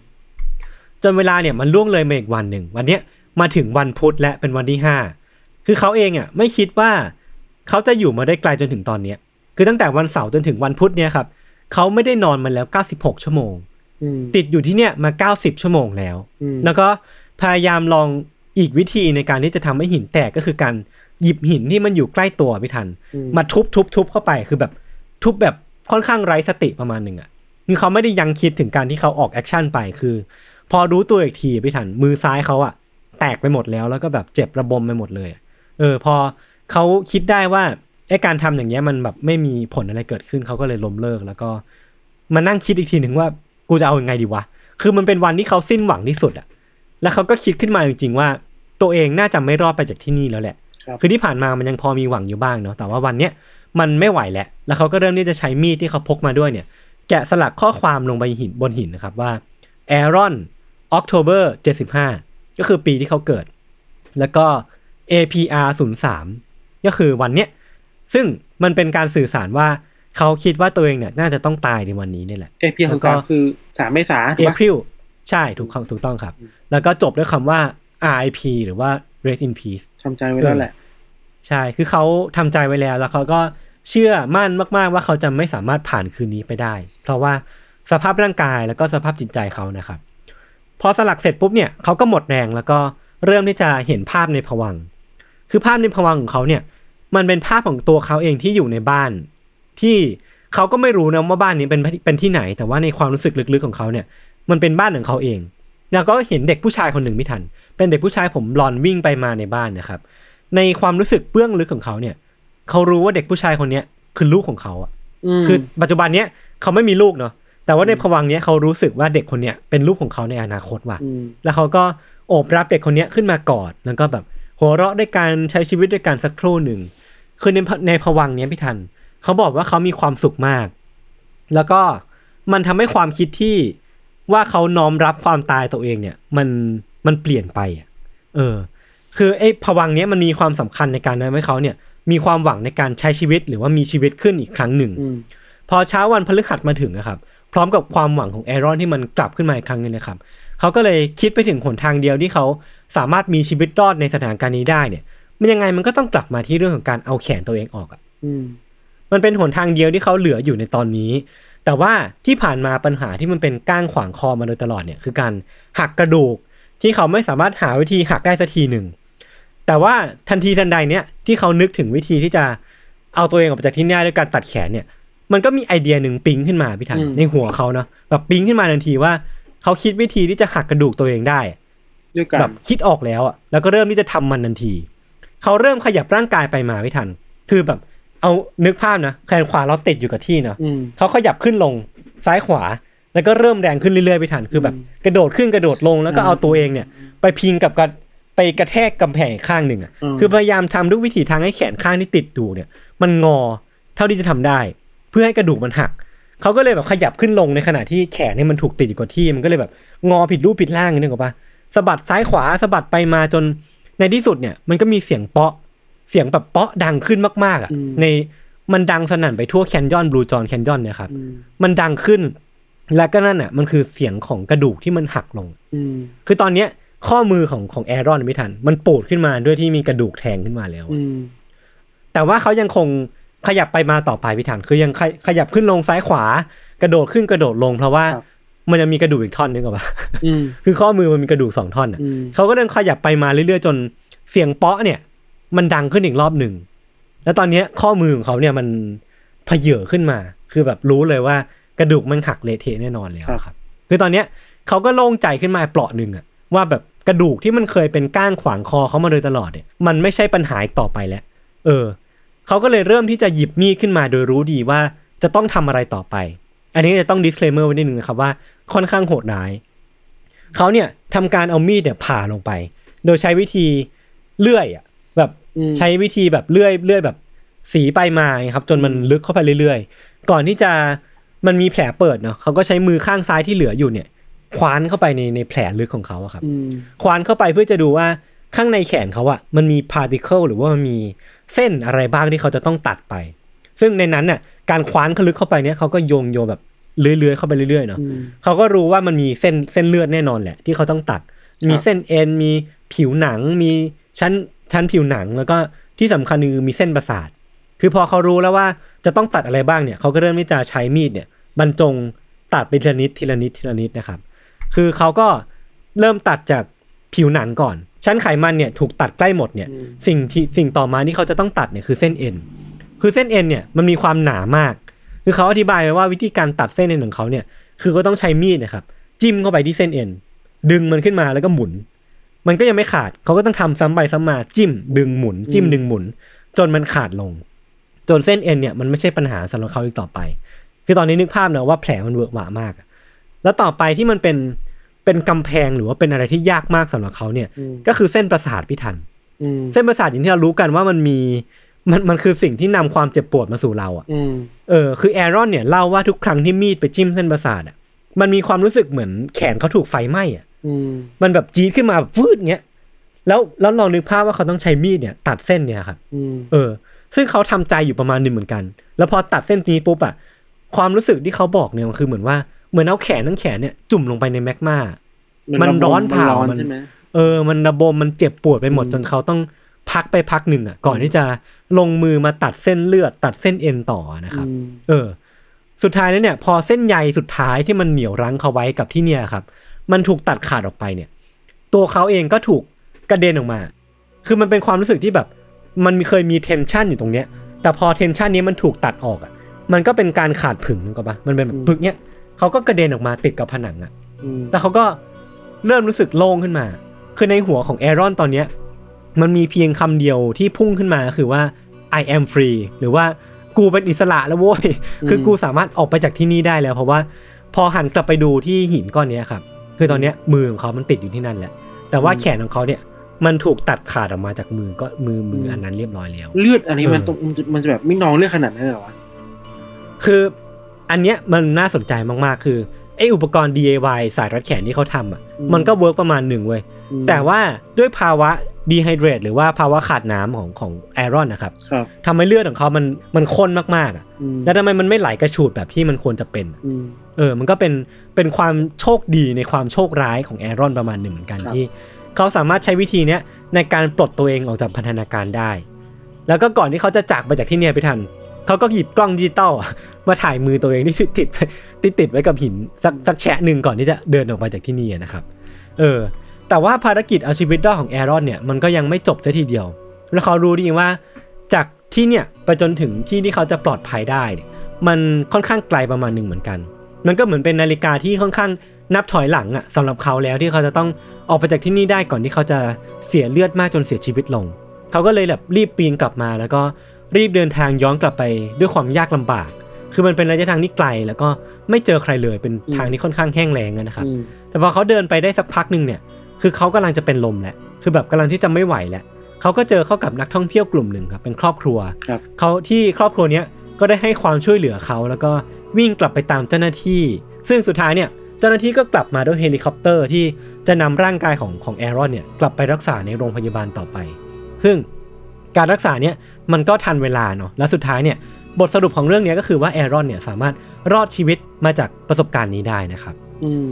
จนเวลาเนี่ยมันล่วงเลยมาอีกวันหนึ่งวันเนี้ยมาถึงวันพุธและเป็นวันที่ห้าคือเขาเองอะไม่คิดว่า เขาจะอยู่มาได้ไกลจนถึงตอนเนี้ยคือตั้งแต่วันเสาร์จนถึงวันพุธเนี่ยครับเขาไม่ได้นอนมาแล้ว 96 ชั่วโมงอืมติดอยู่ที่เนี่ยมา 90 ชั่วโมงแล้วอืมแล้วก็พยายามลองอีกวิธีในการที่จะทำให้หินแตกก็คือการหยิบหินที่มันอยู่ใกล้ตัวพี่ทัน มาทุบทุบทุบเข้าไปคือแบบทุบแบบค่อนข้างไร้สติประมาณหนึ่งอะคือเขาไม่ได้ยังคิดถึงการที่เขาออก action ไปคือ พอรู้ตัวอีกทีพี่ทันมือซ้ายเขาอะแตกไปหมดแล้วแล้วก็แบบเจ็บระบมไปหมดเลยอะเออ พอ เขาคิดได้ว่าไอ้การทำอย่างเงี้ยมันแบบไม่มีผลอะไรเกิดขึ้นเขาก็เลยล้มเลิก แล้วก็มานั่งคิดอีกทีหนึ่งว่ากูจะเอายังไงดีวะ คือมันเป็นวันที่เขาสิ้นหวังที่สุดอะแล้วเขาก็คิดขึ้นมาจริงๆว่า ตัวเองน่าจะไม่รอดไปจากที่นี่แล้วแหละครับคือที่ผ่านมามันยังพอมีหวังอยู่บ้างเนาะ แต่ว่าวันเนี้ยมันไม่ไหวแล้ว แล้วเขาก็เริ่มที่จะใช้มีดที่เขาพกมาด้วยเนี่ย แกะสลักข้อความลงไปหินบนหินนะครับว่า Aaron October 75 ก็คือปีที่เขาเกิด แล้วก็ APR 03 ก็คือวันเนี้ยซึ่งมันเป็นการสื่อสารว่าเขาคิดว่าตัวเองเนี่ยน่าจะต้องตายในวันนี้นี่แหละเอพีของสามคือสามเมษาถูกปะ April ใช่ถูกถูกต้องครับ แล้วก็จบด้วยคำว่า RIP หรือว่า Rest in Peace ทำใจไว้แล้วแหละ ใช่คือเขาทำใจไว้แล้ว แล้วเขาก็เชื่อมั่นมาก ๆ ว่าเขาจะไม่สามารถผ่านคืนนี้ไปได้ เพราะว่าสภาพร่างกายแล้วก็สภาพจิตใจเขานะครับ พอสลักเสร็จปุ๊บเนี่ยเขาก็หมดแรงแล้วก็เริ่มที่จะเห็นภาพในผวัง ค์คือภาพในผวังค์ของเขาเนี่ย มันเป็นภาพของตัวเขาเองที่อยู่ในบ้าน ที่เขาก็ไม่รู้นะว่าบ้านนี้เป็นเป็นที่ไหน แต่ว่าในความรู้สึกลึกๆของเขาเนี่ย มันเป็นบ้านของเขาเอง แล้วก็เห็นเด็กผู้ชายคนหนึ่งไม่ทัน เป็นเด็กผู้ชายผมบลอนด์วิ่งไปมาในบ้านนะครับ ในความรู้สึกเบื้องลึกของเขาเนี่ย เขารู้ว่าเด็กผู้ชายคนเนี้ยคือลูกของเขาอะมคือปัจจุบันเนี้ยเขาไม่มีลูกเนาะแต่ว่าในภวังค์เนี้ยเขารู้สึกว่าเด็กคนเนี้ยเป็นลูกของเขาในอนาคตว่ะอืมแล้วเขาก็โอบรับเด็กคนเนี้ยขึ้นมากอด แล้วก็แบบ หัวเราะด้วยการใช้ชีวิตด้วยกันสักครู่หนึ่ง คือในในภวังค์เนี้ยพี่ทัน เขาบอกว่าเขามีความสุขมาก แล้วก็มันทำให้ความคิดที่ว่าเขาน้อมรับความตายตัวเองเนี่ย มันมันเปลี่ยนไปอะ เออ คือไอ้ภวังค์เนี้ยมันมีความสำคัญในการทำให้เขาเนี่ย มีความหวังในการใช้ชีวิตหรือว่ามีชีวิตขึ้นอีกครั้งหนึ่งอืมพอเช้าวันพฤหัสมาถึงนะครับ พร้อมกับความหวังของแอรอนที่มันกลับขึ้นมาอีกครั้งหนึงนะครับเขาก็เลยคิดไปถึงหนทางเดียวที่เขาสามารถมีชีวิตรอดในสถานการณ์นี้ได้เนี่ย มันยังไงมันก็ต้องกลับมาที่เรื่องของการเอาแขนตัวเองออกอะอืมมันเป็นหนทางเดียวที่เขาเหลืออยู่ในตอนนี้ แต่ว่าที่ผ่านมาปัญหาที่มันเป็นก้างขวางคอมาโดยตลอดเนี่ยคือการหักกระดูกที่เขาไม่สามารถหาวิธีหักได้สักทีหนึ่งแต่ว่าทันทีทันใดเนี่ยที่เขานึกถึงวิธีที่จะเอาตัวเองออกไปจากที่นี่ได้ด้วยการตัดแขนเนี่ย มันก็มีไอเดียหนึ่งปิ๊งขึ้นมาพี่ทันอืมในหัวเขาเนาะแบบปิ๊งขึ้นมาทันทีว่าเขาคิดวิธีที่จะหักกระดูกตัวเองได้ด้วยกันแบบคิดออกแล้วอะแล้วก็เริ่มที่จะทำมันทันทีเขาเริ่มขยับร่างกายไปมาไม่ทัน คือแบบเอานึกภาพนะแขนขวาเราติดอยู่กับที่เนาะอืมเขาขยับขึ้นลงซ้ายขวา แล้วก็เริ่มแรงขึ้นเรื่อยๆไปทันคือแบบกระโดดขึ้นกระโดดลงแล้วก็เอาตัวเองเนี่ย ไปพิงกับกระไปกระแทกกำแพงอีกข้างหนึ่งอะอืมคือพยายามทำทุกวิถีทางให้แขนข้างที่ติดอยู่เนี่ย มันงอเท่าที่จะทำได้ เพื่อให้กระดูกมันหักเขาก็เลยแบบขยับขึ้นลงในขณะที่แขนเนี่ยมันถูกติดอยู่กับที่ มันก็เลยแบบงอผิดรูปผิดร่างนึกออกปะสะบัดซ้ายขวาสะบัดไปมาจนในที่สุดเนี่ยมันก็มีเสียงเปาะเสียงแบบเปาะดังขึ้นมากๆอะอืมในมันดังสนั่นไปทั่วแคนยอนบลูจอนแคนยอนเนี่ยครับอืมมันดังขึ้น และก็นั่นอะมันคือเสียงของกระดูกที่มันหักลงอืมคือตอนเนี้ยข้อมือของของแอรอนไม่ทัน มันปูดขึ้นมาด้วยที่มีกระดูกแทงขึ้นมาแล้วอะอืมแต่ว่าเขายังคง ขยับไปมาต่อไปพิถันคือยังขยขยับขึ้นลงซ้ายขวา กระโดดขึ้นกระโดดลง เพราะว่าครับมันยังมีกระดูกอีกท่อนนึงกับว่าอืมคือข้อมือมันมีกระดูกสองท่อนอะอืมเขาก็เดินขยับไปมาเรื่อยๆ จนเสียงเปาะเนี่ย มันดังขึ้นอีกรอบหนึ่งแล้วตอนเนี้ยข้อมือของเขาเนี่ยมันเพเยอขึ้นมา คือแบบรู้เลยว่ากระดูกมันหักเละเทะแน่นอนแล้วครับ คือตอนเนี้ยเขาก็โล่งใจขึ้นมาเปราะหนึ่งอะว่าแบบกระดูกที่มันเคยเป็นก้างขวางคอเขามาโดยตลอดเนี่ยมันไม่ใช่ปัญหาอีกต่อไปแล้ว เออ เขาก็เลยเริ่มที่จะหยิบมีดขึ้นมาโดยรู้ดีว่าจะต้องทำอะไรต่อไป อันนี้จะต้อง disclaimer ไว้นิดนึงนะครับว่าค่อนข้างโหดร้าย เขาเนี่ยทำการเอามีดเนี่ยผ่าลงไป โดยใช้วิธีเลื่อยอะแบบอืมใช้วิธีแบบเลื่อยเลื่อยแบบสีไปมาไงครับ จนมันลึกเข้าไปเรื่อยๆ ก่อนที่จะมันมีแผลเปิดเนาะเขาก็ใช้มือข้างซ้ายที่เหลืออยู่เนี่ย คว้านเข้าไปในในแผลลึกของเขาอะครับอืมคว้านเข้าไปเพื่อจะดูว่า ข้างในแขนเขาอะมันมีพาร์ติเคิลหรือว่ามันมีเส้นอะไรบ้างที่เขาจะต้องตัดไป ซึ่งในนั้นน่ะการคว้านเขาลึกเข้าไปเนี่ยเขาก็โยงโยงแบบเลื้อยๆเข้าไปเรื่อยๆเนาะอืมเขาก็รู้ว่ามันมีเส้นเส้นเลือดแน่นอนแหละ ที่เขาต้องตัด มีเส้นเอ็นมีผิวหนัง มีชั้นชั้นผิวหนังแล้วก็ที่สำคัญคือมีเส้นประสาท คือพอเขารู้แล้วว่าจะต้องตัดอะไรบ้างเนี่ยเขาก็เริ่มที่จะใช้มีดเนี่ยบรรจงตัดไปทีละนิดทีละนิดทีละนิดนะครับ คือเขาก็เริ่มตัดจากผิวหนังก่อน ชั้นไขมันเนี่ยถูกตัดใกล้หมดเนี่ยสิ่งที่สิ่งต่อมาที่เขาจะต้องตัดเนี่ยคือเส้นเอ็นคือเส้นเอ็นเนี่ยมันมีความหนามาก คือเขาอธิบายไว้ว่าวิธีการตัดเส้นเอ็นของเขาเนี่ยคือก็ต้องใช้มีดนะครับจิ้มเข้าไปที่เส้นเอ็นดึงมันขึ้นมาแล้วก็หมุน มันก็ยังไม่ขาดเขาก็ต้องทำซ้ำไปซ้ำมาจิ้ม ดึงหมุน จิ้มดึงหมุน จนมันขาดลง จนเส้นเอ็นเนี่ยมันไม่ใช่ปัญหาสำหรับเขาอีกต่อไป คือตอนนี้นึกภาพนะว่าแผลมันเวอะหวามากอะแล้วต่อไปที่มันเป็น เป็นกำแพงหรือว่าเป็นอะไรที่ยากมากสำหรับเขาเนี่ย ก็คือเส้นประสาทพิทันอืมเส้นประสาทอย่างที่เรารู้กันว่ามันมีมันมันคือสิ่งที่นำความเจ็บปวดมาสู่เราอะอืมเออคือแอรอนเนี่ยเล่าว่าทุกครั้งที่มีดไปจิ้มเส้นประสาทอะมันมีความรู้สึกเหมือนแขนเขาถูกไฟไหม้อะอืมมันแบบจี๊ดขึ้นมาแบบวืดเงี้ยแล้วแล้วลองนึกภาพว่าเขาต้องใช้มีดเนี่ย ตัดเส้นเนี่ยครับอืมเออ ซึ่งเขาทำใจอยู่ประมาณหนึ่งเหมือนกัน แล้วพอตัดเส้นนี้ปุ๊บอะความรู้สึกที่เขาบอกเนี่ยมันคือเหมือนว่า เหมือนเอาแขนทั้งแขนเนี่ยจุ่มลงไปในแมกมามันร้อนเผามันมันใช่ไหมเออ มันระบมมันเจ็บปวดไปหมดอืมจนเขาต้องพักไปพักหนึ่งอะ ก่อนที่จะลงมือมาตัดเส้นเลือด ตัดเส้นเอ็นต่อนะครับอืมเออ สุดท้ายแล้วเนี่ย พอเส้นใยสุดท้ายที่มันเหนียวรั้งเขาไว้กับที่เนี่ยครับ มันถูกตัดขาดออกไปเนี่ย ตัวเขาเองก็ถูกกระเด็นออกมา คือมันเป็นความรู้สึกที่แบบ มันมีเคยมีเทนชันอยู่ตรงเนี้ย แต่พอเทนชันนี้มันถูกตัดออกอะ มันก็เป็นการขาดผึ่งนึกออกปะมันเป็นแบบผึ่งเนี้ย เขาก็กระเด็นออกมาติดกับผนังอะอืมแล้วเขาก็เริ่มรู้สึกโล่งขึ้นมา คือในหัวของแอรอนตอนเนี้ยมันมีเพียงคำเดียวที่พุ่งขึ้นมาคือว่า I am free หรือว่ากูเป็นอิสระแล้วโว้ย คือกูสามารถออกไปจากที่นี่ได้แล้ว เพราะว่าพอหันกลับไปดูที่หินก้อนเนี้ยครับ คือตอนเนี้ยมือของเขามันติดอยู่ที่นั่นแหละ แต่ว่าแขนของเขาเนี่ยมันถูกตัดขาดออกมาจากมือก็มือมืออันนั้นเรียบร้อยแล้ว เลือดอันนี้มันเออต้องมันจะมันจะแบบไม่นองเลือดขนาดนั้นเลยเหรอวะ คือ อันเนี้ยมันน่าสนใจมากๆ คือไออุปกรณ์ DIY สายรัดแขนที่เขาทำอะมันก็ work ประมาณหนึ่งเว้ยอืมแต่ว่าด้วยภาวะ dehydrate หรือว่าภาวะขาดน้ำของของแอรอนนะครับครับทำให้เลือดของเขามันมันข้นมากๆอะอืมแล้วทำไมมันไม่ไหลกระฉูดแบบที่มันควรจะเป็นอะอืมเออ มันก็เป็นเป็นความโชคดีในความโชคร้ายของแอรอนประมาณหนึ่งเหมือนกันครับที่เขาสามารถใช้วิธีเนี้ยในการปลดตัวเองออกจากพันธนาการได้ แล้วก็ก่อนที่เขาจะจากไปจากที่เนี่ยไปทันเขาก็หยิบกล้องดิจิตอลอะ มาถ่ายมือตัวเองที่ติดติดติดไว้กับหินสักสักแฉะหนึ่งก่อนที่จะเดินออกไปจากที่นี่นะครับ เออ แต่ว่าภารกิจเอาชีวิตรอดของแอรอนเนี่ยมันก็ยังไม่จบซะทีเดียว แล้วเขารู้ดีว่าจากที่เนี่ยไปจนถึงที่ที่เขาจะปลอดภัยได้ มันค่อนข้างไกลประมาณหนึ่งเหมือนกัน มันก็เหมือนเป็นนาฬิกาที่ค่อนข้างนับถอยหลังอะสำหรับเขาแล้วที่เขาจะต้องออกไปจากที่นี่ได้ก่อนที่เขาจะเสียเลือดมากจนเสียชีวิตลง เขาก็เลยแบบรีบปีนกลับมาแล้วก็รีบเดินทางย้อนกลับไปด้วยความยากลำบาก คือมันเป็นระยะทางที่ไกลแล้วก็ไม่เจอใครเลยเป็นทางที่ค่อนข้างแห้งแล้งอะนะครับอืมแต่พอเขาเดินไปได้สักพักหนึ่งเนี่ย คือเขากำลังจะเป็นลมแล้วคือแบบกำลังที่จะไม่ไหวแล้วเขาก็เจอเข้ากับนักท่องเที่ยวกลุ่มหนึ่งครับเป็นครอบครัวครับเขาที่ครอบครัวเนี้ยก็ได้ให้ความช่วยเหลือเขาแล้วก็วิ่งกลับไปตามเจ้าหน้าที่ ซึ่งสุดท้ายเนี่ยเจ้าหน้าที่ก็กลับมาด้วยเฮลิคอปเตอร์ที่จะนำร่างกายของของแอรอนเนี่ยกลับไปรักษาในโรงพยาบาลต่อไป ซึ่งการรักษาเนี่ยมันก็ทันเวลาเนาะและสุดท้ายเนี่ย บทสรุปของเรื่องเนี้ยก็คือว่าแอรอนเนี่ยสามารถรอดชีวิตมาจากประสบการณ์นี้ได้นะครับอืม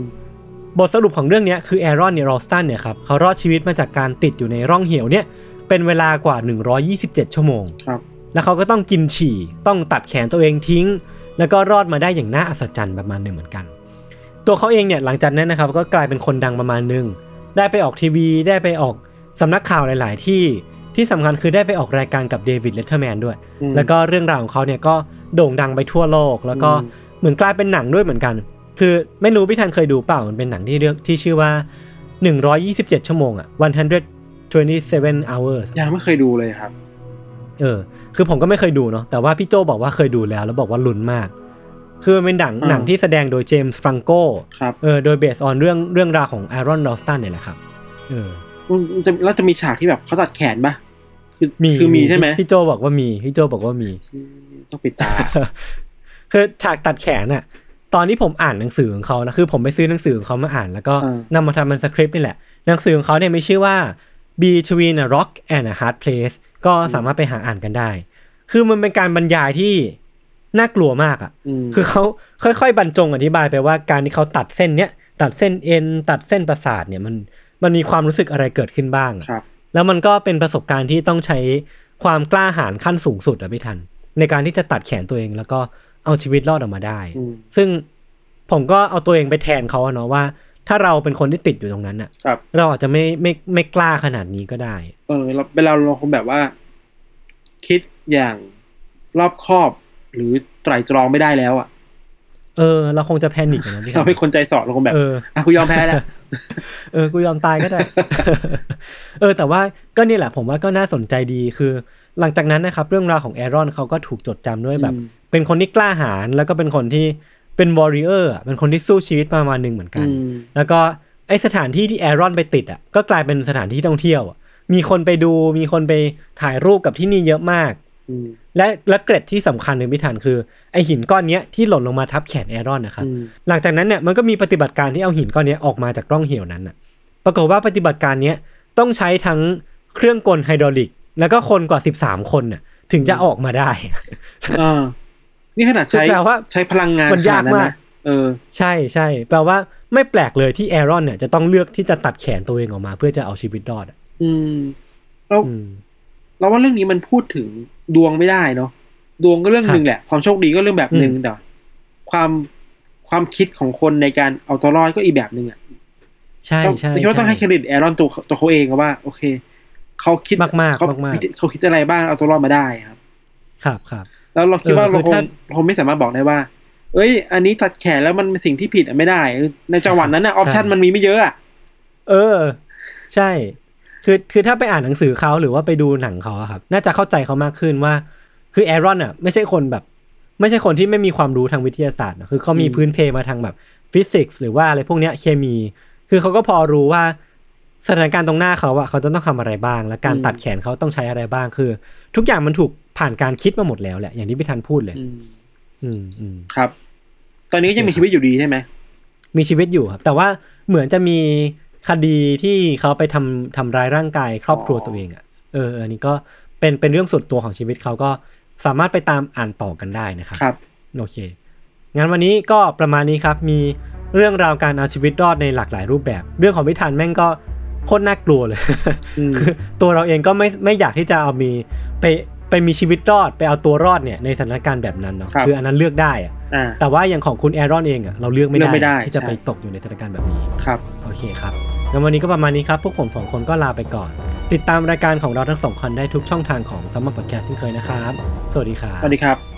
บทสรุปของเรื่องเนี้ยคือแอรอนเนี่ยรอลสตันเนี่ยครับเขารอดชีวิตมาจากการติดอยู่ในร่องเหวเนี่ยเป็นเวลากว่า 127 ชั่วโมงครับแล้วเขาก็ต้องกินฉี่ ต้องตัดแขนตัวเองทิ้ง แล้วก็รอดมาได้อย่างน่าอัศจรรย์ประมาณหนึ่งเหมือนกัน ตัวเขาเองเนี่ยหลังจากนั้นนะครับก็กลายเป็นคนดังประมาณหนึ่งได้ไปออกทีวี ได้ไปออกสำนักข่าวหลาย ๆ ที่ ที่สำคัญคือได้ไปออกรายการกับเดวิดเลตเทอร์แมนด้วย อืม แล้วก็เรื่องราวของเขาเนี่ยก็โด่งดังไปทั่วโลก แล้วก็อืมเหมือนกลายเป็นหนังด้วยเหมือนกัน คือไม่รู้พี่ทันเคยดูเปล่ามันเป็นหนังที่เรื่องที่ชื่อว่า 127 ชั่วโมงอะ127 hours ยังไม่เคยดูเลยครับ เออ คือผมก็ไม่เคยดูเนาะ แต่ว่าพี่โจบอกว่าเคยดูแล้ว แล้วบอกว่าลุ้นมาก คือมันเป็นหนังอ่าหนังที่แสดงโดยเจมส์ฟรังโก ครับเออ โดยเบสออนเรื่องเรื่องราวของ Aaron Ralston เนี่ยแหละครับ เออ มันจะแล้วจะมีฉากที่แบบเขาตัดแขนปะ คือมีคือมีใช่ไหมพี่โจบอกว่ามีพี่โจบอกว่ามีต้องปิดตาคือฉากตัดแขนอะตอนที่ผมอ่านหนังสือของเขานะคือผมไปซื้อหนังสือของเขามาอ่าน แล้วก็อ่านำมาทำเป็นสคริปต์นี่แหละ หนังสือของเขาเนี่ยมีชื่อว่า Between a Rock and a Hard Place ก็สามารถไปหาอ่านกันได้ คือมันเป็นการบรรยายที่น่ากลัวมากอะอืมคือเขาค่อยๆ บรรจงอธิบายไปว่าการที่เขาตัดเส้นเนี้ยตัดเส้นเอ็นตัดเส้นประสาทเนี่ยมันมันมีความรู้สึกอะไรเกิดขึ้นบ้างอะครับ แล้วมันก็เป็นประสบการณ์ที่ต้องใช้ความกล้าหาญขั้นสูงสุดอะพี่ทัน ในการที่จะตัดแขนตัวเองแล้วก็เอาชีวิตรอดออกมาได้อืมซึ่งผมก็เอาตัวเองไปแทนเขาอะเนาะว่า ถ้าเราเป็นคนที่ติดอยู่ตรงนั้นอะครับเราอาจจะไม่ไม่ไม่กล้าขนาดนี้ก็ได้ เออเราเวลาเราคงแบบว่า คิดอย่างรอบคอบหรือไตร่ตรองไม่ได้แล้วอะ เออ เราคงจะแพนิคอะนะพี่ทัเรานเป็นคนใจสอดเราคงแบบเอออะกูยอมแพ้แล้วเออ กูยอมตายก็ได้ เออ แต่ว่าก็นี่แหละผมว่าก็น่าสนใจดีคือ หลังจากนั้นนะครับ เรื่องราวของแอรอนเขาก็ถูกจดจำด้วยแบบอืมเป็นคนที่กล้าหาญแล้วก็เป็นคนที่เป็น warrior เป็นคนที่สู้ชีวิตประมาณหนึ่งเหมือนกันอืมแล้วก็ไอสถานที่ที่แอรอนไปติดอะก็กลายเป็นสถานที่ท่องเที่ยวอะมีคนไปดูมีคนไปถ่ายรูปกับที่นี่เยอะมากอืม และและเกร็ดที่สำคัญหนึ่งพี่ทันคือไอหินก้อนเนี้ยที่หล่นลงมาทับแขนแอรอนนะครับอืมหลังจากนั้นเนี่ยมันก็มีปฏิบัติการที่เอาหินก้อนเนี้ยออกมาจากร่องเหวนั้นน่ะ ปรากฏว่าปฏิบัติการเนี้ยต้องใช้ทั้งเครื่องกลไฮดรอลิก แล้วก็คนกว่า13คนน่ะ ถึงจะออกมาได้อ่านี่ขนาดใช้คือแปลว่าใช้พลังงานมันยากขดมากะเออ ใช่ใช่แปลว่าไม่แปลกเลยที่แอรอนเนี่ยจะต้องเลือกที่จะตัดแขนตัวเองออกมา เพื่อจะเอาชีวิตรอดอะ อืมแล้วอืมเราว่าเรื่องนี้มันพูดถึง ดวงไม่ได้เนาะดวงก็เรื่องหนึ่งแหละ ความโชคดีก็เรื่องแบบหนึ่งอืมแต่ความความคิดของคนในการเอาตัวรอดก็อีกแบบหนึ่งอะใช่ต้องใช่คิดว่าต้องให้เครดิตแอรอนตัวตัวเขาเองอะว่า โอเคเขาคิดมากๆเขามากๆเขาคิดอะไรบ้างเอาตัวรอดมาได้ครับ ครับครับแล้วเราคิดว่าเออเราคือคงถ้าเราไม่สามารถบอกได้ว่า เอ้ย อันนี้ตัดแขนแล้วมันเป็นสิ่งที่ผิดอะไม่ได้ ในจังหวะนั้นนะออปชันมันมีไม่เยอะอะเออ ใช่ คือคือถ้าไปอ่านหนังสือเขาหรือว่าไปดูหนังเขาอะครับ น่าจะเข้าใจเขามากขึ้นว่า คือแอรอนอะไม่ใช่คนแบบ ไม่ใช่คนที่ไม่มีความรู้ทางวิทยาศาสตร์นะคือเขามีพื้นเพมาทางแบบฟิสิกส์หรือว่าอะไรพวกเนี้ยเคมี คือเขาก็พอรู้ว่าสถานการณ์ตรงหน้าเขาอะเขาจะต้องทำอะไรบ้าง และการตัดแขนเขาต้องใช้อะไรบ้างคือ ทุกอย่างมันถูกผ่านการคิดมาหมดแล้วแหละอย่างที่พี่ทันพูดเลย อืมอืมอืมครับ ตอนนี้ก็ยังมีชีวิตอยู่ดีใช่ไหมมีชีวิตอยู่ครับ แต่ว่าเหมือนจะมี คดีที่เขาไปทำทำร้ายร่างกายครอบครัวตัวเองอะ่ะเอออันนี้ก็เป็นเป็นเรื่องส่วนตัวของชีวิตเขาก็สามารถไปตามอ่านต่อกันได้นะครับครับโอเคงั้นวันนี้ก็ประมาณนี้ครับมีเรื่องราวการเอาชีวิตรอดในหลากหลายรูปแบบ เรื่องของพิธันแม่งก็โคตรน่ากลัวเลยอืมคือตัวเราเองก็ไม่ไม่อยากที่จะเอามีไป ไปมีชีวิตรอดไปเอาตัวรอดเนี่ยในสถานการณ์แบบนั้นเนาะครับคืออันนั้นเลือกได้อะอ่าแต่ว่าอย่างของคุณแอรอนเองอะเราเลือกไม่เลืได้อกไม่ได้ที่จะไปใช่ตกอยู่ในสถานการณ์แบบนี้ครับโอเคครับงั้นวันนี้ก็ประมาณนี้ครับ พวกผมสองคนก็ลาไปก่อน ติดตามรายการของเราทั้งสองคนได้ทุกช่องทางของซัมมอร์พอดแคสต์เช่นเคยนะครับ สวัสดีครับ สวัสดีครับ